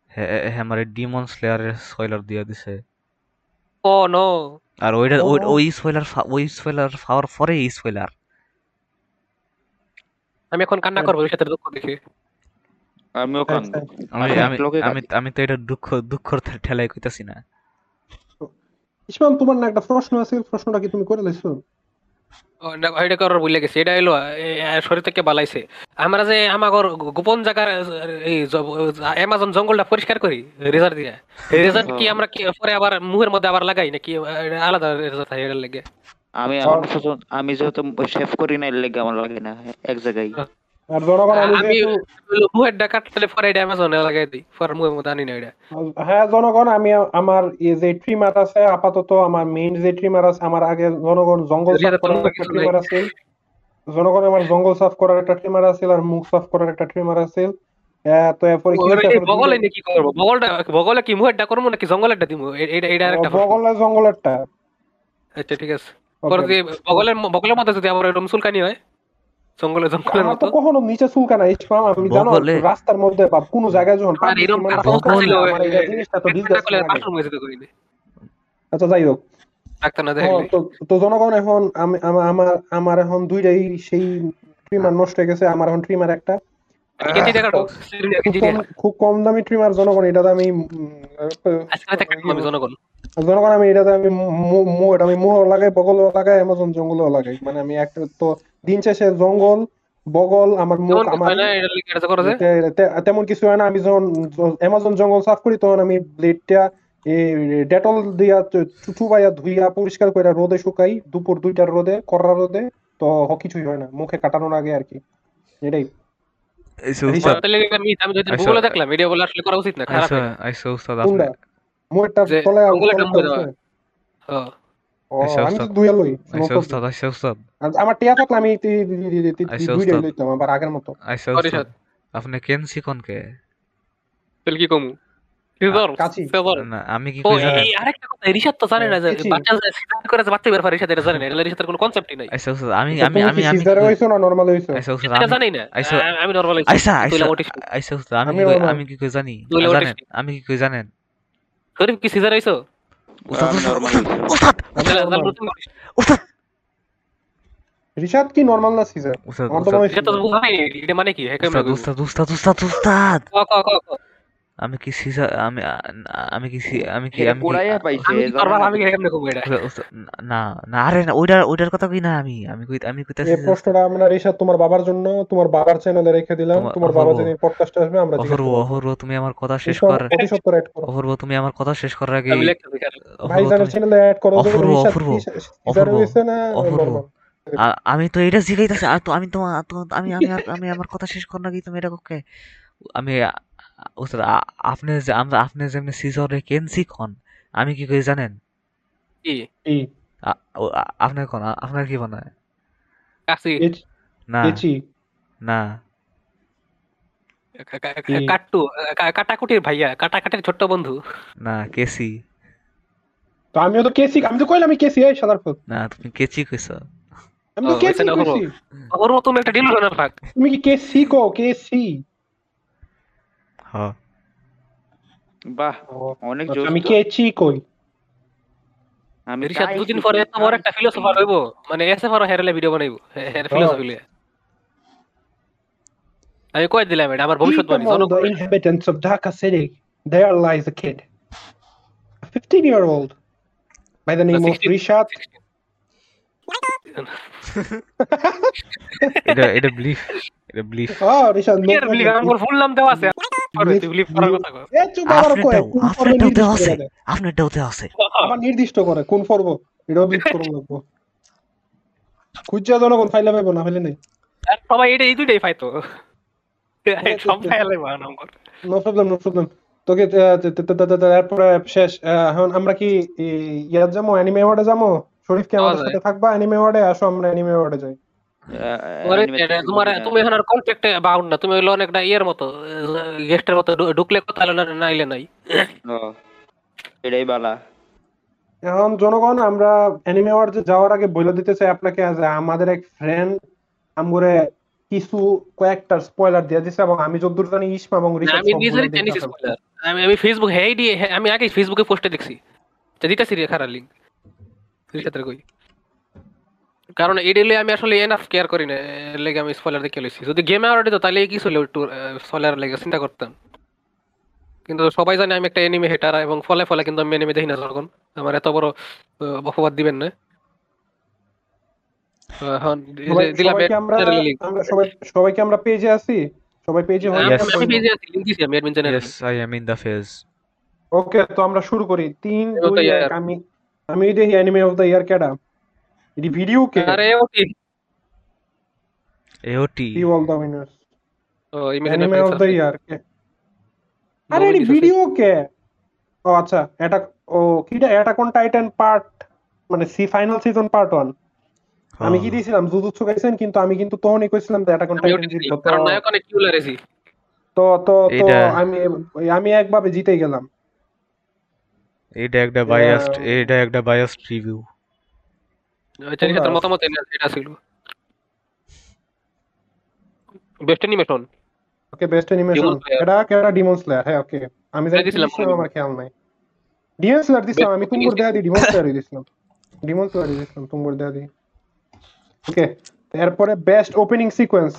হ্যাঁ আমার ডিমন স্লেয়ারের স্পয়লার দিয়ে দিছে। ও নো আর ওইটা ওই- স্পয়লার ওই স্পয়লার পাওয়ার পরে এই স্পয়লার আমি এখন কান্না করব দুঃখ দেখে। আমিও কান্দু আমি আমি আমি আমি তো এটা দুঃখ দুঃখর ঠে- ঠেলায় কইতাছি না। ইসমাম তোমার না একটা প্রশ্ন আছে প্রশ্নটা কি তুমি করে লাইছো? এটা করার বলে গেছে এটা এলো শরীর থেকে বালাইছে। আমরা যে আমাগর গোপন জায়গার এই অ্যামাজন জঙ্গলটা পরিষ্কার করি রেজার দিয়ে। রেজার কি আমরা কি পরে আবার মুহের মধ্যে আবার লাগাই নাকি আলাদা রেজার থাকে এটার লেগে? আমি যেহেতু শেভ করি না এর লেগে আমার লাগে না এক জায়গায়। আর জনগণ আমি মুহের ডা কাটলে পরে এটা অ্যামাজনে লাগাই দিই। পরে মুহের মধ্যে আনি না এটা। হ্যাঁ জনগণ আমি আমার এই যে ট্রিমার আছে আপাতত আমার মেইন যে ট্রিমার আছে আমার আগে জনগণ জঙ্গল একটা ট্রিমার আছে। জনগণ আমার জঙ্গল সাফ করার একটা ট্রিমার আছে আর মুখ সাফ করার একটা ট্রিমার আছে। তো এরপরে কি বগলে দুইটা- নাকি বগলটা বগলে কি মুহের ডা করব নাকি জঙ্গলেরটা এটা এটা প্রশ্ন। বগলে জঙ্গলেরটা। আচ্ছা ঠিক আছে। পরে বগলের বগলের মধ্যে যদি আবার এরকম চুলকানি হয় জঙ্গলে জঙ্গলের আমার মতো। কখনো নিচে চুলকা নাই ইসমাম আমি জানো রাস্তার মধ্যে বা কোনো জায়গায় যখন আর এরকম ছিল, জিনিসটা তো পেটটা business বাথরুম হয়েছে তো আচ্ছা যাই হোক। ডাক্তার না দেখলে। তো তো জনগণ এখন আমার আমার এখন দুইটাই সেই ট্রিমার নষ্ট হয়ে গেছে আমার এখন ট্রিমার একটা। খুব কম খুব কম দামি ট্রিমার জনগণ এটাতে আমি আমি জনগণ। জনগণ আমি এটাতে আমি এটা আমি মুহ লাগাই বগল লাগাই অ্যামাজন জঙ্গলও লাগাই। মানে আমি একটা তো দিন শেষে জঙ্গল বগল আমার মুখ আমার তেমন কিছু হয় না। আমি যখন অ্যামাজন জঙ্গল সাফ করি তখন আমি ব্লেডটা ডেটল দিয়া চু- চুবাইয়া ধুইয়া পরিষ্কার করে রোদে শুকাই দুপুর দুইটার রোদে কড়া রোদে তো হ- কিছুই হয় না। মুখে কাটানোর আগে আর কি। এটাই। আচ্ছা। দেখলাম আমি তো দুইয়া লই no আইসা problem। উস্তাদ আইসা উস্তাদ আমার টিয়া থাকলে আমি তি- তি- তি- তি- তি- দুইটাই উস্তাদ। লইতাম আবার আগের মতো। আইসা উস্তাদ আপনি কেন তাহলে কি কমু? না আমি কি জানেন আরেকটা কথা রিশাদ তো জানে না যে বাচ্চা যে সিজার করে বাচ্চা বের করে রিশাদ এটা জানে না। এটা রিশাদের কোনো কনসেপ্টই নাই। আমি আমি আমি কি আমি কি হইছো না নরমাল হইছো? আইসা এটা আমি জানি না। আমি নরমাল কি কই জানি? জানেন আমি কি কই জানেন? শরীফ কি সিজার হইছো? রিশাদ কি নরমাল না সিজার উস্তাদ আমার তো উস্তাদ মনে এটা মানে কি হ্যাঁ উস্তাদ উস্তাদ উস্তাদ উস্তাদ ক ক ক। আমি কি সিজা আমি আমি কি আমি কি আমি কি পাইছে আমি কি কেমনে কমু এটা না? না আরে না ওইটার ওইটার কথা কই না আমি আমি কই আমি কইতাছি এই প্রশ্নটা আমরা রিশাদ তোমার বাবার জন্য তোমার বাবার চ্যানেলে রেখে দিলাম তোমার- বাবা। যেদিন পডকাস্টে আসবে আমরা অপূর্ব করব। অপূর্ব তুমি আমার কথা শেষ কর? অপূর্ব তুমি আমার কথা শেষ করার আগে ভাইজানের তুমি চ্যানেলে অ্যাড করো অপূর্ব, অপূর্ব, অপূর্ব, অপূর্ব। নরমাল আ- আমি তো এটা শিখাইতেছি আর তো আমি তো আমি আমি আর- আমি আমার কথা শেষ কর নাকি তুমি এটা কে? আমি আ- আপনি যে আমরা আপনি যেমনি সিজরে কেন শিখন আমি কি কই জানেন? কি? কি? আ- ও- আ- আপনার কোন আ- আপনার কি কাছি এচ- না। এচি না। কা- কা- কি? কাট্টু কা- কাটাকুটির ভাইয়া কাটাকাটির ছোট্ট বন্ধু। না কেসি তো আমিও তো কেসি আমি তো কইলাম আমি কেসি এই সাদার ফুল। না তুমি কেচি কইছ। আমি তো ও, কেসি এটা হলো। কইছি ওর মতো একটা ডিল না থাক তুমি কি কেসি কো কেসি হ বাহ অনেক জোস আমি তো। কেচি কই? আমি রিশাদ দুদিন পরে এত বড় একটা। ফিলোসফার হইব। মানে এসে পারো হেরালে ভিডিও বানাইবো। হের ফিলোসফি লিয়ে আমি কই দিলাম এটা? আমার ভবিষ্যৎবাণী জনগণ। the inhabitants of Dhaka city, there lies a kid, a 15-year-old, by the name of 16. Rishad. এটা এটা ব্লিফ এটা ব্লিফ Oh, Rishad, no ক্লিয়ার আমার ফুল নাম দেওয়া আছে। আমার নির্দিষ্ট করে? কোন পর্ব এটাও বিট করুন লাগবো। খুঁজা জনগণ ফাইলে পাইবো না ফাইলে নেই। সবাই এটা এই দুইটাই পাইতো সব ফাইলে নাম নো প্রবলেম নো প্রবলেম তোকে আহ, তে- তে- তে- তে- তে- তারপরে শেষ এখন আমরা কি ইয়াত যাব অ্যানিমে ওয়ার্ডে যাব? শরীফ কি আমাদের সাথে থাকবা অ্যানিমে ওয়ার্ডে আসো আমরা অ্যানিমে ওয়ার্ডে যাই। তোমার তুমি এখন আর বাউন্ড না তুমি অনেকটা ইয়ের মতো গেস্টের মতো ঢুকলে কথা হলো না নাইলে নাই। এটাই বালা। এখন জনগণ আমরা অ্যানিমে ওয়ার্ড যাওয়ার আগে বলে দিতে চাই আপনাকে যে আমাদের এক ফ্রেন্ড আমগরে কিছু কয়েকটা স্পয়লার দিয়ে দিছে এবং আমি যতদূর জানি ইসমা এবং আমি নিজেরই দেখে স্পয়লার আমি আমি ফেসবুক হেই দিয়ে হে- আমি আগে ফেসবুকে পোস্টে দেখছি। তো দিতেছি রে খারাপ রিসাতের কই? কারণ এডিলে আমি আসলে এনাফ কেয়ার করি না এর লেগে আমি স্পয়লার দেখে লইছি। যদি গেমে অলরেডি তো তাহলে কি ছিল একটু স্পয়লার লেগে চিন্তা করতাম। কিন্তু সবাই জানে আমি একটা এনিমে হেটার এবং ফলে ফলে কিন্তু আমি এনিমে দেখি না যখন। আমার এত বড় অপবাদ দিবেন না। সবাইকে আমরা পেজে আছি? সবাই পেজে আমি আমি পেজে আছি লিংক দিছি আমি অ্যাডমিন চ্যানেলে Yes, I am in the phase. ওকে তো আমরা শুরু করি। তিন Anime of দুই the এক year. আমি আমি দেখি অ্যানিমে অফ দা ইয়ার কেডা? এটি ভিডিও কে আরে ও image anime of the year কে আরে এটি Nominee ভিডিও কে ও আচ্ছা এটা ও কিটা এটা কোন টাইটান পার্ট মানে সি ফাইনাল সিজন পার্ট 1 আমি কি. দিয়েছিলাম জুজুৎসু কাইসেন কিন্তু আমি কিন্তু তখনই কইছিলাম যে এটা কোন টাইটান কারণ নায়ক অনেক কিউলার এসি তো তো তো আমি আমি একভাবে জিতে গেলাম এটা একটা biased, এটা একটা biased review. জানি মতামত এটা ছিল। Best animation okay best animation এটা কেডা ডিমন স্লেয়ার হ্যাঁ ওকে আমি জানি দিছিলাম দিছিলাম আমার খেয়াল নাই। ডিমন স্লেয়ার দিছিলাম আমি Best দেয়া দি ডিমন স্লেয়ারই দিছিলাম। ডিমন স্লেয়ারই দিছিলাম তুমুর দেয়া দি। ওকে এরপরে বেস্ট ওপেনিং সিকোয়েন্স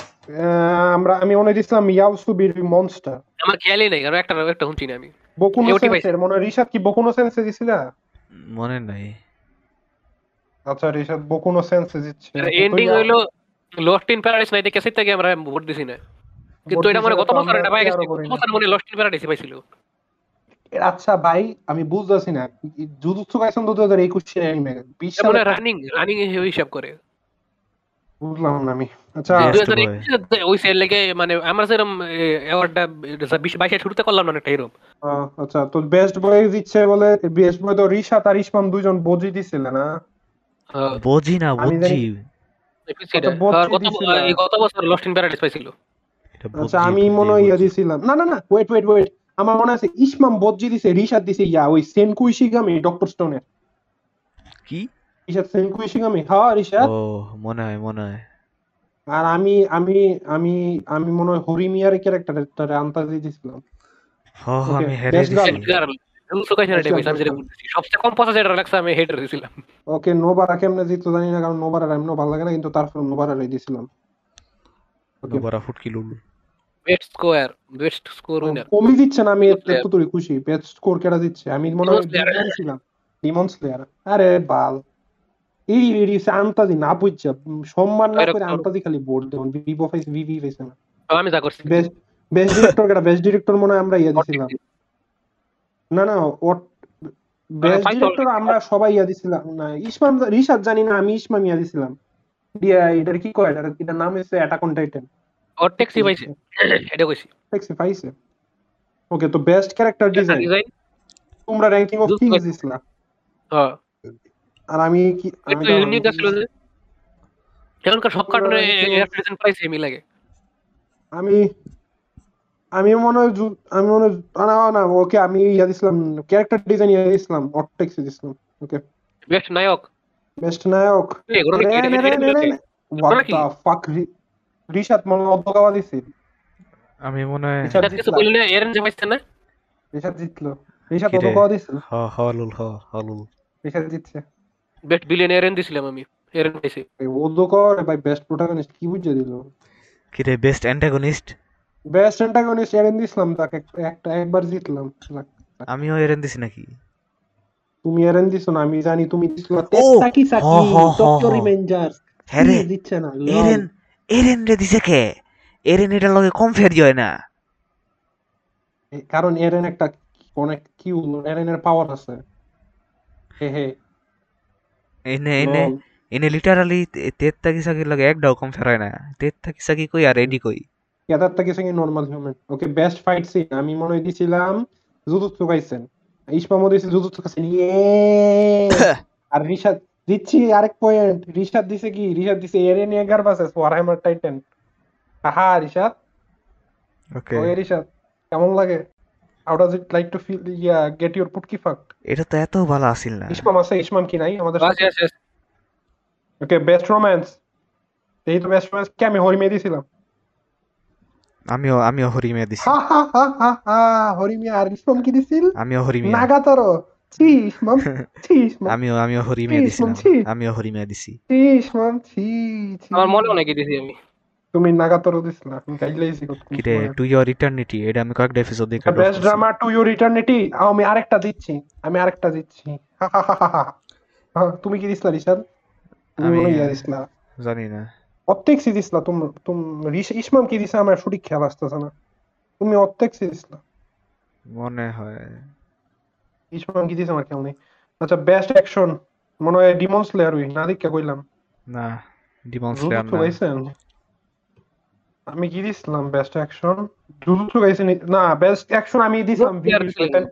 আমরা আমি মনে দিছিলাম ইয়াউসুবির মনস্টার আমার খেয়ালই নাই কারণ একটা একটা শুনছি না আমি। বকুনো সেন্সের মনে হয় রিশাদ কি বকুনো সেন্সে দিছিলা? মনে নাই। আচ্ছা রিশাদ বকুনো সেন্সে দিচ্ছে এন্ডিং হইল লস্ট ইন প্যারাডাইস নাই দেখে সেটা থেকে আমরা ভোট দিছি না। কিন্তু এটা মানে গত বছর এটা পাই গেছে। গত বছর মনে লস্ট ইন প্যারাডাইস পাইছিল। আচ্ছা ভাই আমি বুঝতেছি না। জুজুৎসু কাইসেন তো 2021 এর অ্যানিমে 20 এটা মনে রানিং রানিং হিসাব করে। বুঝলাম না আমি। আচ্ছা Best হাজার একুশে ওই সেল লেগে মানে আমরা অ্যাওয়ার্ডটা বাইশে শুরুতে করলাম না এরকম আচ্ছা তো বেস্ট বয় দিচ্ছে বলে বেস্ট বয় তো আর ইসমাম দুইজন বজি দিছিল না? বুঝি না আমি বুঝি। কত বত্রিশ গত দিছিল। এই গত বছর লস্ট ইন প্যারাডাইস পাইছিল। আচ্ছা আমি মনে হয় দিছিলাম। না না না ওয়েট ওয়েট ওয়েট আমার মনে আছে ইসমাম বজি দিছে রিশাত দিছে ইয়া ওই ডক্টর স্টোনের কি? রিশাত সেনকু ইশিগামি হ্যাঁ রিশাত ও মনে হয় মনে হয়। আর আমি আমি আমি আমি মনে হয় হরিমিয়ার ক্যারেক্টার আন্তাজি দিছিলাম। হ হ, আমি হেরে সবচেয়ে কম পঁচাশ হাজার লাগছে আমি হেডার দিয়েছিলাম ওকে নোবারা কেমনে জিতলো জানি না কারণ নোবারা এমন ভালো লাগে না কিন্তু তারপর নোবারারই দিছিলাম Okay. ফুটকি লুল। Best square best score winner কমই দিচ্ছে না আমি এতটুকুই খুশি? বেস্ট স্কোর কেটা দিচ্ছে? আমি মনে হয় Demon ডিমন স্লেয়ার আরে বাল। এই এই আন্তাজি না বুঝছে। সম্মান না করে আন্তাজি খালি বোর্ড দেন ভিভো ফাইস ভিভি পাইছে না। আমি যা করছি। বেস্ট বেস্ট ডিরেক্টর কেটা বেস্ট ডিরেক্টর মনে হয় আমরা ইয়ে দিছিলাম। না না ও বেস্ট ডিরেক্টর আমরা সবাই ইয়া দিছিলাম। না ইসমাম রিশাদ জানি না আমি ইসমাম ইয়া দিছিলাম। দিয়া এটার কি কয়? এটার এটার নাম হচ্ছে অ্যাটাক অন টাইটান ওর ট্যাক্সি পাইছে। এটা কইছি। ট্যাক্সি পাইছে। ওকে তো বেস্ট ক্যারেক্টার ডিজাইন ডিজাইন তোমরা র্যাঙ্কিং অফ কিংস like- দিছিলা। হ্যাঁ। আর আমি কি আমি তো- ইউনিক আসলো যে। এখনকার সব কার্টুনে of- প্রেজেন্ট পাইছে এমনি লাগে আমি আমি মনে হয় আমি মনে হয় না না ওকে আমি ইয়া দিছিলাম ক্যারেক্টার ডিজাইন ইয়া দিছিলাম অটটেক্স দিছিলাম ওকে। বেস্ট নায়ক? বেস্ট নায়ক। the fuck? রি- রিশাদ মনে হয় অদ্ভগাওয়া দিছে। আমি মনে হয় রিশাদ এটা কিছু জিতলা। বললে এরেন যে পাইছে না? রিশাদ জিতলো। রিশাদ কি রে? অদ্ভগাওয়া দিছে। হ হ লুল হ হ লুল রিশাদ জিতছে। বেস্ট বিলিয়ন এরেন দিছিলাম আমি এরেন পাইছে। অদ্ভগাওয়া ভাই বেস্ট প্রোটাগনিস্ট কি বুঝে দিল? কি রে best antagonist best antagonist Eren দিছিলাম তাকে একটা একবার জিতলাম। আমিও এরেন দিছি নাকি? তুমি এরেন দিছো না আমি জানি তুমি দিছো ও! সাকি। রিভেঞ্জার্স হ্যাঁ দিচ্ছে না এরেন এরেন রে দিছে কে? এরেন এটার লগে কম ফেরি না। কারণ এরেন একটা অনেক কিউ এরেনের পাওয়ার আছে। হে হে। এনে এনে এনে লিটারালি তেত থাকি সাকির লগে একটাও কম ফেরায় না। তেত থাকি সাকি কই আর এডি কই? কেদারটা কিছু কি normal human okay best fight scene আমি মনে হয় দিছিলাম জুজুৎসু ইসমামও দিছে জুজুৎসু কাইসেন ইয়ে! আর রিশাদ দিচ্ছি আরেক পয়েন্ট রিশাদ দিছে কি? রিশাদ দিছে এরেন এগার ভার্সেস ওয়ারহ্যামার টাইটান আহা রিশাদ। ওকে ওকে রিশাদ কেমন লাগে? How does it like to feel yeah get your পুটকি ফাকড এটা তো এত ভালো আসিল না। ইসমাম আছে ইসমাম কি নাই? আমাদের আছে আছে আছে। ওকে বেস্ট রোম্যান্স এই তো বেস্ট রোম্যান্স কে আমি হরিমে দিছিলাম? আমিও আমিও হরিমিয়া দিছি। হরিমিয়া আর কি দিছিল? আমিও হরিমিয়া। নাগাতারো। ছি ইসমাম ছি ইসমাম আমিও আমিও হরিমে ছি দিছিলাম। ইসমাম ছি আমিও হরিমে দিছি। ছি ইসমাম ছি আমার মনে অনেক দিছি আমি। তুমি নাগাতরও দিছিলা আমি গাইলেইছি কত কিরে টু ইয়োর ইটার্নিটি এটা আমি কয়েকটা এপিসোড দেখে best drama to your eternity আমি আরেকটা দিচ্ছি আমি আরেকটা দিচ্ছি। তুমি কি দিছিলা রিশাদ তুমি আমি- জানি না। অর্ধেক সি দিছিলা তুম তুম ইসমাম কি দিছে আমার সঠিক খেয়াল আসতেছে না। তুমি অর্ধেক সি দিছিলা মনে হয়। ইসমাম কি দিছে আমার খেয়াল নেই। আচ্ছা বেস্ট অ্যাকশন মনে হয় ডিমন স্লেয়ার ওই না দেখে কইলাম। না ডিমন স্লেয়ার না। আমি কি দিছিলাম বেস্ট অ্যাকশন জুজুৎসু গাইছেন না বেস্ট অ্যাকশন আমি দিছিলাম। শয়তান।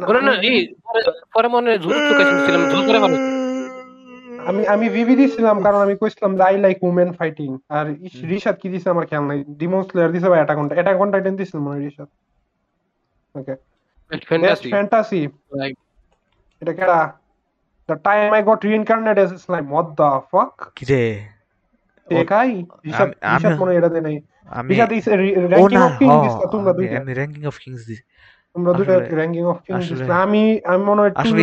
না, না এই পরে- মনে হয় জুজুৎসু কাইসেন ছিলাম জুজুৎসু আমি আমি ভিভি দিছিলাম কারণ আমি কইছিলাম আই লাইক উমেন ফাইটিং আর রিশাদ কি দিছে আমার খেয়াল নাই। ডিমন স্লেয়ার দিছে বা attack on attack on Titan দিছিল মনে হয় রিশাদ। ওকে বেস্ট ফ্যান্টাসি এটা কেডা? The time I got reincarnated as slime what the fuck কিরে? দেখাই রিশাদ রিশাদ মনে এটা দেয় নাই। আমি Rishad is ranking of king হ তোমরা দুইটা। আমি র্যাঙ্কিং অফ কিংস দিছি। তোমরা আসলে- র্যাঙ্কিং অফ কিং আমি আমি মনে হয় আসলে।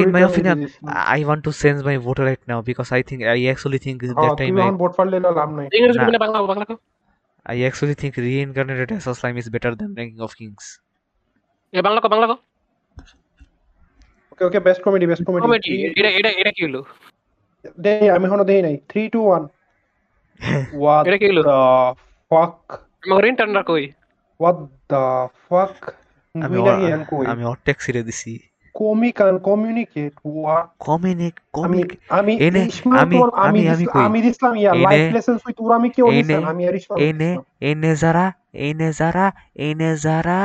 I want to change my vote right now because I think I actually think হ্যাঁ, that তুই time I এখন ভোট পারলে লাভ নাই ইংরেজি বলে Bangla Bangla actually think reincarnated as a slime is better than ranking of kings. এ বাংলা কও বাংলা কও okay okay best comedy best comedy comedy এটা এটা এটা কি হলো দেই আমি এখনও দেই নাই 3 2 1 হোয়াট এটা কি হলো দ্য আমার ইন্টারনার কই হোয়াট দ্য ফাক আমি আমি অটেক ছিড়ে দিছি। কমি কান কমিউনিকেট কমিনিক আমি কমিক আমি এনে আমি- আমি আমি- আমি দিছিলাম ইয়া লাইফ লেসনস উইথ ওরা আমি কেউ এনে- আমি আর এনে এনে যারা এনে যারা এনে যারা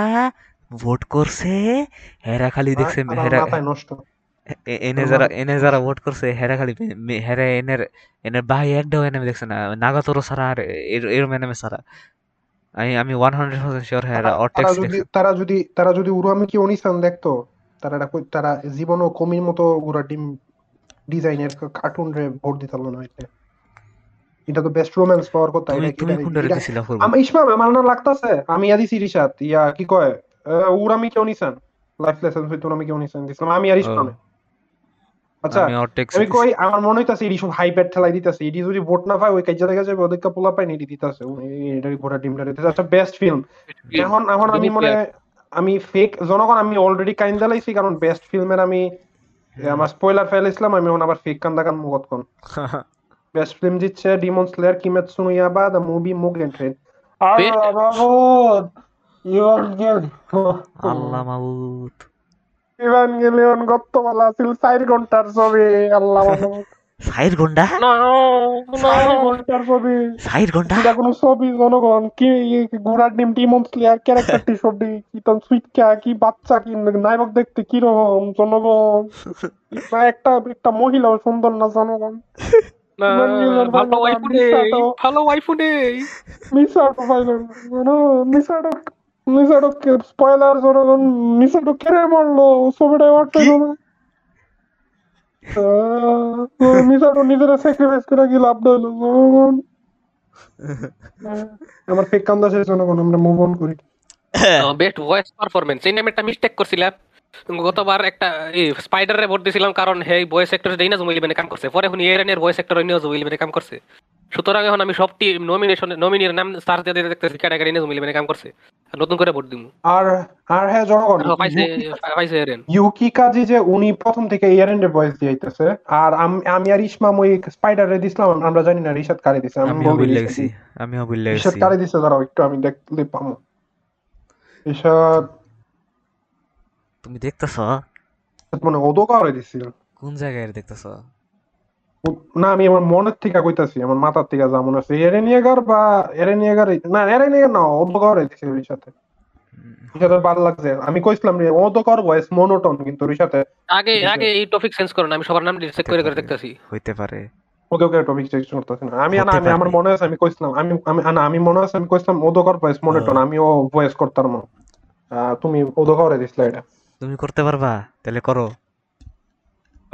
ভোট করছে হেরা খালি দেখছে হেরা নষ্ট। এনে যারা এনে যারা ভোট করছে হেরা খালি হেরা এনের এনের ভাই একটাও এনে দেখছে না। নাগাতোরো ছাড়া আর এর- এরম এনে ছাড়া। আমি আমি ওয়ান হান্ড্রেড পার্সেন্ট শিওর হেরা তারা- যদি তারা যদি তারা যদি উরামি কি অনিসান দেখতো তারা তারা জীবনও কমির মতো উরা ডিম ডিজাইনের কার্টুন রে ভোট দিতে পারল না এটা এটা তো বেস্ট রোম্যান্স পাওয়ার কথা তুমি কোনটা দিছিলা ফুরবো আমি ইসমাম আমার না লাগতাছে। আমি দিছি রিশাদ ইয়া কি কয়? উরামি কেউ নিছেন লাইফ লেসন হইতো উরামি কেউ নিছেন দিছিলাম। আমি আর ইসমামে। আচ্ছা আমি অটেক আমি কই আমার মনে হইতাছে এডি সব হাইপ্যাড ঠেলাই দিতেছে এডি যদি ভোট না পায় ওই কাজে দেখা যাবে ওদের পোলা পায় এডি দিতেছে। এটা ঘোড়া ডিমটা দিতেছে। আচ্ছা বেস্ট ফিল্ম এখন এখন আমি মনে আমি ফেক জনগণ আমি অলরেডি কাইন দিলাইছি কারণ বেস্ট ফিল্মের আমি আমার স্পয়লার ফেলাইছিলাম আমি এখন আবার ফেক কান্দা কান মুগত কোন বেস্ট ফিল্ম দিচ্ছে demon slayer Kimetsu no Yaiba the movie Mugen train আর আল্লাহ ইভানগেলিয়ন গত্তমালা ছিল 4 ঘণ্টার ছবি আল্লাহ সাইড ঘণ্টা? না ছবি। সাইড ঘণ্টা? এটা কোনো ছবি জনগণ কি ঘোড়ার ডিম ক্যারেক্টারটি ছবি কি তখন সুইটকা কি বাচ্চা কি নায়ক দেখতে কি রকম জনগণ? না একটা একটা মহিলা সুন্দর না জনগণ? না ভালো ওয়াইফু নেই ভালো ওয়াইফু নেই। মিসাটো পাইলেন মিসাটো মিসাটো স্পয়লার জনগণ মিসাটো কেড়ে মারলো? ছবিটা মারতে মিসাটো নিজের স্যাক্রিফাইস করে কি লাভ জনগণ আমার ফেক কান্দা শেষ জনগণ আমরা মুভ অন করি। বেস্ট ভয়েস পারফরমেন্স এই নামে একটা মিস্টেক করছিলাম। গতবার একটা স্পাইডারে ভোট দিছিলাম কারণ হে ভয়েস অ্যাক্টর দেই না জুমিল কাম করছে। পরে এখন ইয়ারেনের ভয়েস অ্যাক্টর অন্য জুমিল কাম করছে। সুতরাং এখন আমি সবটি নমিনেশন নমিনির নাম সার্চ দিয়ে দিয়ে দেখতেছি ক্যাটাগরি নিয়ে জুমিল কাম করছে। আর নতুন করে ভোট দিমু। আর আর হ্যাঁ জনগণ হ্যাঁ, পাইছে এরেন ইউকি কাজী যে উনি প্রথম থেকে ইয়ারেন্ডের ভয়েস দিয়েছে আর আম- আমি আর ইসমাম ওই স্পাইডারে দিছিলাম আমরা জানি না রিশাদ কারে দিছে আমি আমিও বলব বুঝলে রিশাদ- গেছি আমিও রিশাদ কারে দিছে দাঁড়াও একটু আমি দেখলে পামো। রিশাদ। তুমি দেখতেছ? মানে ওদো কারে দিছিল। কোন জায়গায় দেখতেছ? না আমি আমার মনের থেকে কইতাছি আমার মাথার থেকে যা মনে হচ্ছে এরেনিয়াগার বা এরেনিয়াগার না এরেনিয়াগার না ওদো কারে দিছিল রিশাতে রিশাতের ভালো লাগছে। আমি কইছিলাম রে ওদো কর ভয়েস মনোটন কিন্তু রিশাতে আগে আগে এই টপিক চেঞ্জ করুন আমি সবার নাম চেক করে করে দেখতেছি। হইতে পারে। ওকে ওকে টপিক চেক করতেছি না। আমি না আমি আমার মনে আছে আমি কইছিলাম আমি আমি না আমি মনে আছে আমি কইছিলাম ওদোকর ভয়েস মনিটর আমি ও ভয়েস করতাম। না আহ, তুমি ওদোকরে দিছিলা এটা তুমি করতে পারবা তাহলে করো।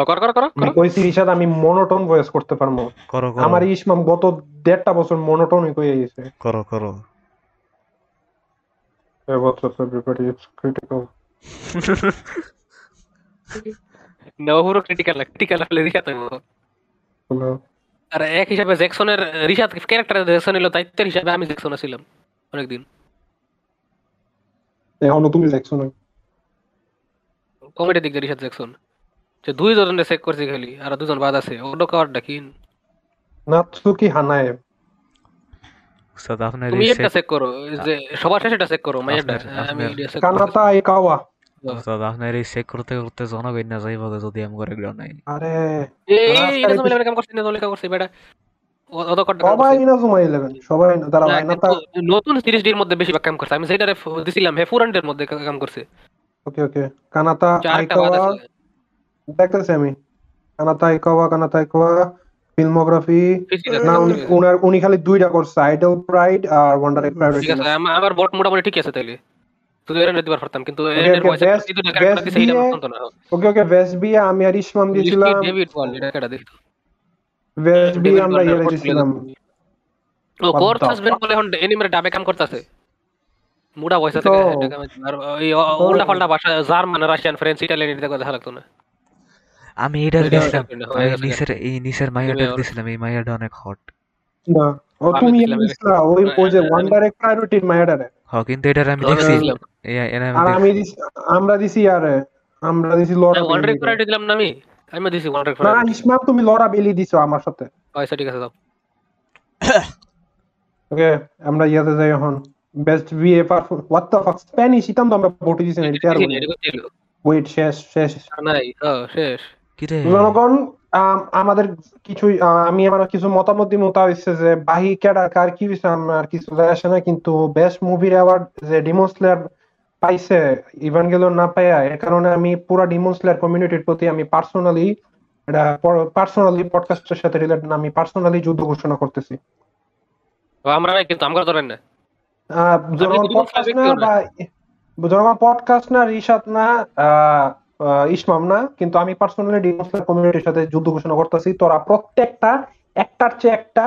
কর কর কর আমি মনোটন ভয়েস করতে পারব। করো করো। আমার ইসমাম গত দেড়টা বছর মনোটনই কইয়া গেছে। করো করো। Hey, what's up everybody? It's পুরো ক্রিটিক্যাল ক্রিটিক্যাল হলে রিসাত হইব। আর এক হিসাবে জ্যাকসনের রিসাত ক্যারেক্টার জ্যাকসন দায়িত্বের হিসাবে আমি জ্যাকসন ছিলাম অনেকদিন। এখনও তুমি দেখছ না কমেডি দিক দিয়ে রিসাত জ্যাকসন। যে দুই জনের চেক করছি খালি আর দুজন বাদ আছে। ওটা কার ডাকিন নাতসুকি হানায় উস্তাদ আপনার তুমি এই চেক করো যে সবার শেষে এটা চেক করো মাইয়ারটা। আমি আপনার- এটা check করতেছি। কানাতা আইকাওয়া উস্তাদ আপনার এই চেক করতে করতে জনগণ না যাইব যদি আমি করে গ্রাউন্ড নাই। আরে এই এটা তো- কাম না বেটা দাঁড়া আইনাতা নতুন মধ্যে বেশিরভাগ কাম করছে। আমি ফ- দিছিলাম হে মধ্যে কাম করছে। ওকে ওকে। কানাতা আইকাওয়া। দেখতেছি আমি কানাতা আইকাওয়া কানাতা আইকাওয়া ফিল্মোগ্রাফি না। উনার উনি খালি দুইটা করছে আইডল প্রাইড আর ওয়ান্ডার প্রাইড ঠিক আছে আমার বট মোটামুটি ঠিক আছে তাইলে। শুধু এর দিতে পারতাম কিন্তু এর best দিছে এটা দিয়ে- মতন না ওকে ওকে ভেস্ট বি আমি আর ইসমাম দিয়েছিলাম। ডেভিড বল এটা কেডা দিত ভেস্ট বি আমরা ইয়ে কোর্স দিয়েছিলাম। ও কোর্স হাজবেন্ড বলে এখন এনিমের ডাবে কাম করতেছে। মুডা আছে। তো- আর ওই উল্টা পাল্টা ভাষা জার্মান রাশিয়ান ফ্রেঞ্চ ইটালিয়ান এটা কথা লাগতো না। আমি এটার এটা দিছিলাম হয়ে আমি গেছে। এই নিচের মাইয়াটার তুমি- দিছিলাম এই মাইয়াটা অনেক হট না ও তুমি দিছিলা ওই ওই যে আমি- ওয়ান্ডার প্রায়োরিটির মায়াডারে হ কিন্তু এটার আমি দেখছি। আর আমি আমি দিছি আমরা দিছি আর আমরা দিছি লরা ওয়ান বেলি রেক দিলাম না আমি? আমি দিছি ওয়ান রেক না ইসমাম তুমি লরা বেলি দিছো আমার সাথে। আচ্ছা ঠিক আছে দাও ওকে আমরা ইয়াতে যাই এখন। Best VA perform what the fuck Spanish ইতাম তো আমরা ভোটে দিছি না এটা আর। ওয়েট শেষ শেষ। নাই হ্যাঁ শেষ। জনগণ আম, আমাদের কিছু আমি আমার কিছু মতামত দিব তা হচ্ছে যে বাহি ক্যাডার কার কি হয়েছে আমার কিছু যায় আসে না কিন্তু বেস্ট মুভির অ্যাওয়ার্ড যে ডিমন স্লেয়ার পাইছে ইভানগেলিয়ন না পাইয়া এর কারণে আমি পুরো ডিমন স্লেয়ার কমিউনিটির প্রতি আমি পার্সোনালি এটা পার্সোনালি পডকাস্টের সাথে রিলেটেড আমি পার্সোনালি যুদ্ধ ঘোষণা করতেছি। আমরা নাই কিন্তু আমরা ধরেন না। আহ, জনগণ পডকাস্ট না বা জনগণ পডকাস্ট না রিশাদ না ইসমাম না কিন্তু আমি পার্সোনালি ডিমোসলার কমিউনিটির সাথে যুদ্ধ ঘোষণা করতেছি। তোরা প্রত্যেকটা একটার চেয়ে একটা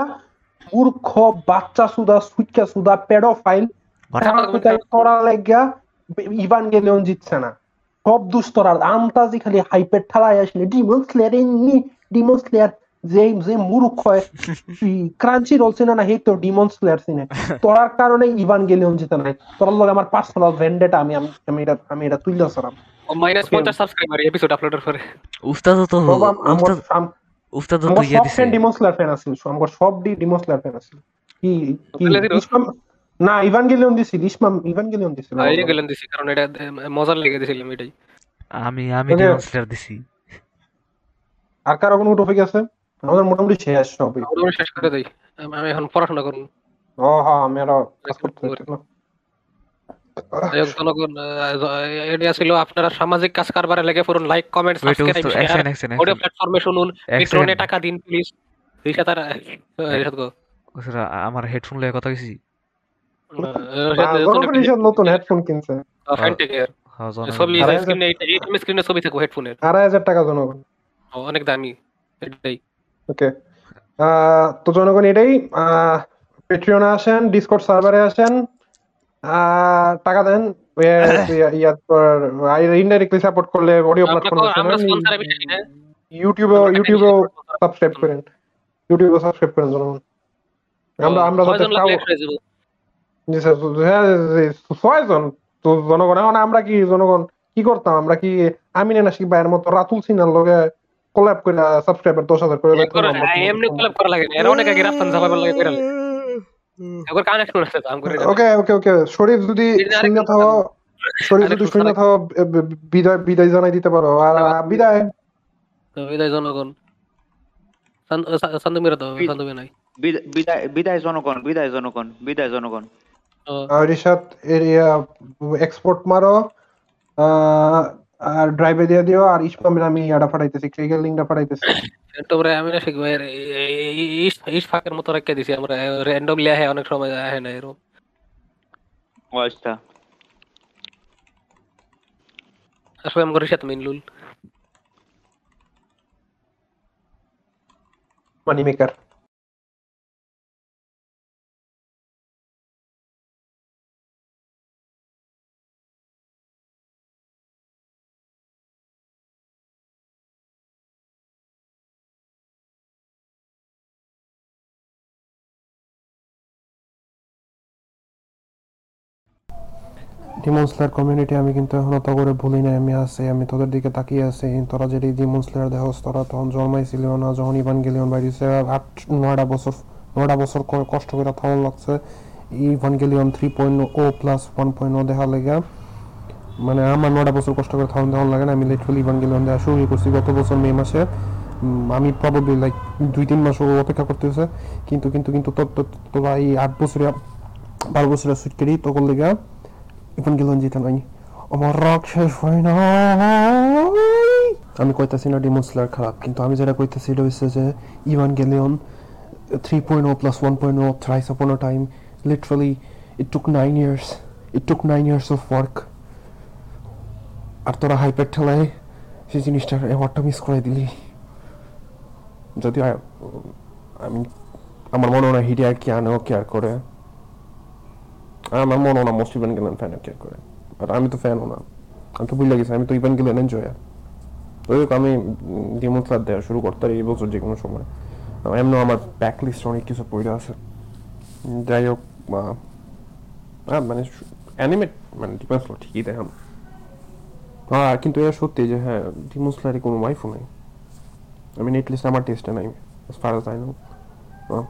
মূর্খ বাচ্চা সুদা সুইকা সুদা পেডোফাইল তোরা লেগা ইভান গেলেও জিতছে না। সব দুস্তরা আন্তাজি খালি হাইপের ঠালাই আসলে ডিমন স্লেয়ার এমনি ডিমন স্লেয়ার যে যে মূর্খ ক্রাঞ্চি রোল সিনে না তো ডিমন স্লেয়ার সিনে তোরার কারণে ইভান গেলিয়ন জিতে নাই। তোরার লগে আমার পার্সোনাল ভেন্ডেটা আমি আমি এটা আমি এটা তুইলা সরাম মাইনাস Okay. পঞ্চাশ সাবস্ক্রাইবার এপিসোড আপলোডের পরে উস্তাদ তো উস্তাদ তো ইয়ে সব দিছে। ফ্রেন্ড ফ্যান আছিল আমার সব ডি ডিমন স্লেয়ার ফ্যান আছিল কি কি? না ইভান গেলিয়ন দিছিল ইসমাম ইভান গেলিয়ন দিছিল এই দিছি কারণ এটা মজার লেগে দিছিলাম এটাই। আমি আমি. ডিমনস্টার দিছি। আর কারও কোনো টপিক আছে? আমাদের মোটামুটি শেষ আমরা শেষ করে দেই। আমি এখন পড়াশোনা করব। ও হ্যাঁ আমি আরও কাজ করতে না। জনগণ ছিল আপনারা সামাজিক কাজ কারবারে লেগে পড়ুন like comment subscribe share audio প্ল্যাটফর্মে শুনুন। টাকা দিন প্লিজ রিসা তার রিসাত গো। আমার হেডফোন লয়ে কথা কইছি? নতুন হেডফোন কিনছে। ফ্যান্টেকের হ্যাঁ ছবি স্ক্রিনে ছবি থাকো হেডফোনের আড়াই হাজার টাকা জনগণ। অনেক দামি। এটাই। ওকে। তো জনগণ এটাই পেট্রিয়নে আসেন ডিসকর্ড সার্ভারে আসেন। টাকা দেন। ইনডাইরেক্টলি সাপোর্ট করলে অডিও প্ল্যাটফর্মে না ইউটিউবে সাবস্ক্রাইব করেন। ইউটিউবে সাবস্ক্রাইব করেন জনগণ। আমরা আমরা হয়ে। জি স্যার ছয়জন তো জনগণ এখন আমরা কি জনগণ কি করতাম? আমরা কি আমিনে নাসিক ভাইয়ের মতো রাতুল সিনার লগে কোলাপ করে সাবস্ক্রাইবার দশ হাজার করে এমনি collab করা লাগে এর অনেক আগে লাগে করে। একবার কানেকশন আছে তো, আম করে ওকে ওকে ওকে। শরীফ যদি শূন্য থাও শরীফ যদি শূন্য থাও বিদায় বিদায় জানাই দিতে পারো। আর আহ, বিদায়। তো বিদায় জনগণ। সান্দু মেরে দাও সান্দু নাই। বিদায়- বিদায় বিদায় জনগণ বিদায় জনগণ বিদায় জনগণ। রিশাদ এরিয়া এক্সপোর্ট মারো আর ড্রাইভে দিয়ে দিও আর ইসমামের আমি ইয়াটা ফাটাইতেছি ক্রিকেট লিঙ্কটা ফাটাইতেছি। তোমরা আমি না শিখব এর ইস ইস ফাঁকের মতো রেখে দিছি আমরা র্যান্ডমলি আহে অনেক সময় আহে না এরকম ও আচ্ছা। আসলে আমি করি সাথে মিনলুল মানি মেকার ডিমন কমিউনিটি আমি কিন্তু এখনও তো করে ভুলি নাই, আমি আছি, আমি তোদের দিকে তাকিয়ে আছি। তোরা যেটি ডিমন দেখোস তোরা তখন জন্মাইছিল না, যখন ইভান গেলিয়ন বাইরেছে আট, নয়টা বছর নয়টা বছর কষ্ট করে থামন লাগছে। Evangelion three point o plus one point o দেখা লেগে মানে আমার নয়টা বছর কষ্ট করে থামন দেওয়ান লাগে না, আমি লিটারালি ইভান গেলিয়ন দেওয়া শুরু করছি গত বছর মে মাসে। আমি প্রবাবলি লাইক দুই, তিন মাস অপেক্ষা করতেছে, কিন্তু কিন্তু কিন্তু তোর, তোর- এই আট বছরে, বারো বছরের সুইট করি তখন লেগে ইভান গেলন যেটা নাই আমার রাগ শেষ হয় না আমি কইতাছি না ডিমন স্লেয়ার খারাপ কিন্তু আমি যেটা কইতাছি এটা হচ্ছে যে Evangelion three point o plus one point o thrice upon a time literally it took nine years it took nine years of work আর তোরা হাইপের ঠেলায় সেই জিনিসটার অ্যাওয়ার্ডটা মিস করে দিলি যদি আমি আমার মনে হয় হিডি আর কি আনেও কেয়ার করে আমার মনে হয় না most Evangelion fan care করে আর আমি তো ফ্যানও না আমি তো বুঝলে গেছি আমি তো ইভেন গেলেন এনজয় ওই হোক আমি ডিমন ক্লাব দেওয়া শুরু করতে পারি এই বছর যে কোনো সময় এমন আমার ব্যাক লিস্ট অনেক কিছু পড়ে আছে যাই হোক আহ, মানে অ্যানিমেট মানে ডিপেন্স ঠিকই দেখাম হ্যাঁ কিন্তু এটা সত্যি যে হ্যাঁ ডিমন স্লারে কোনো ওয়াইফও নাই আমি least আমার টেস্টে নাই as I know. Well,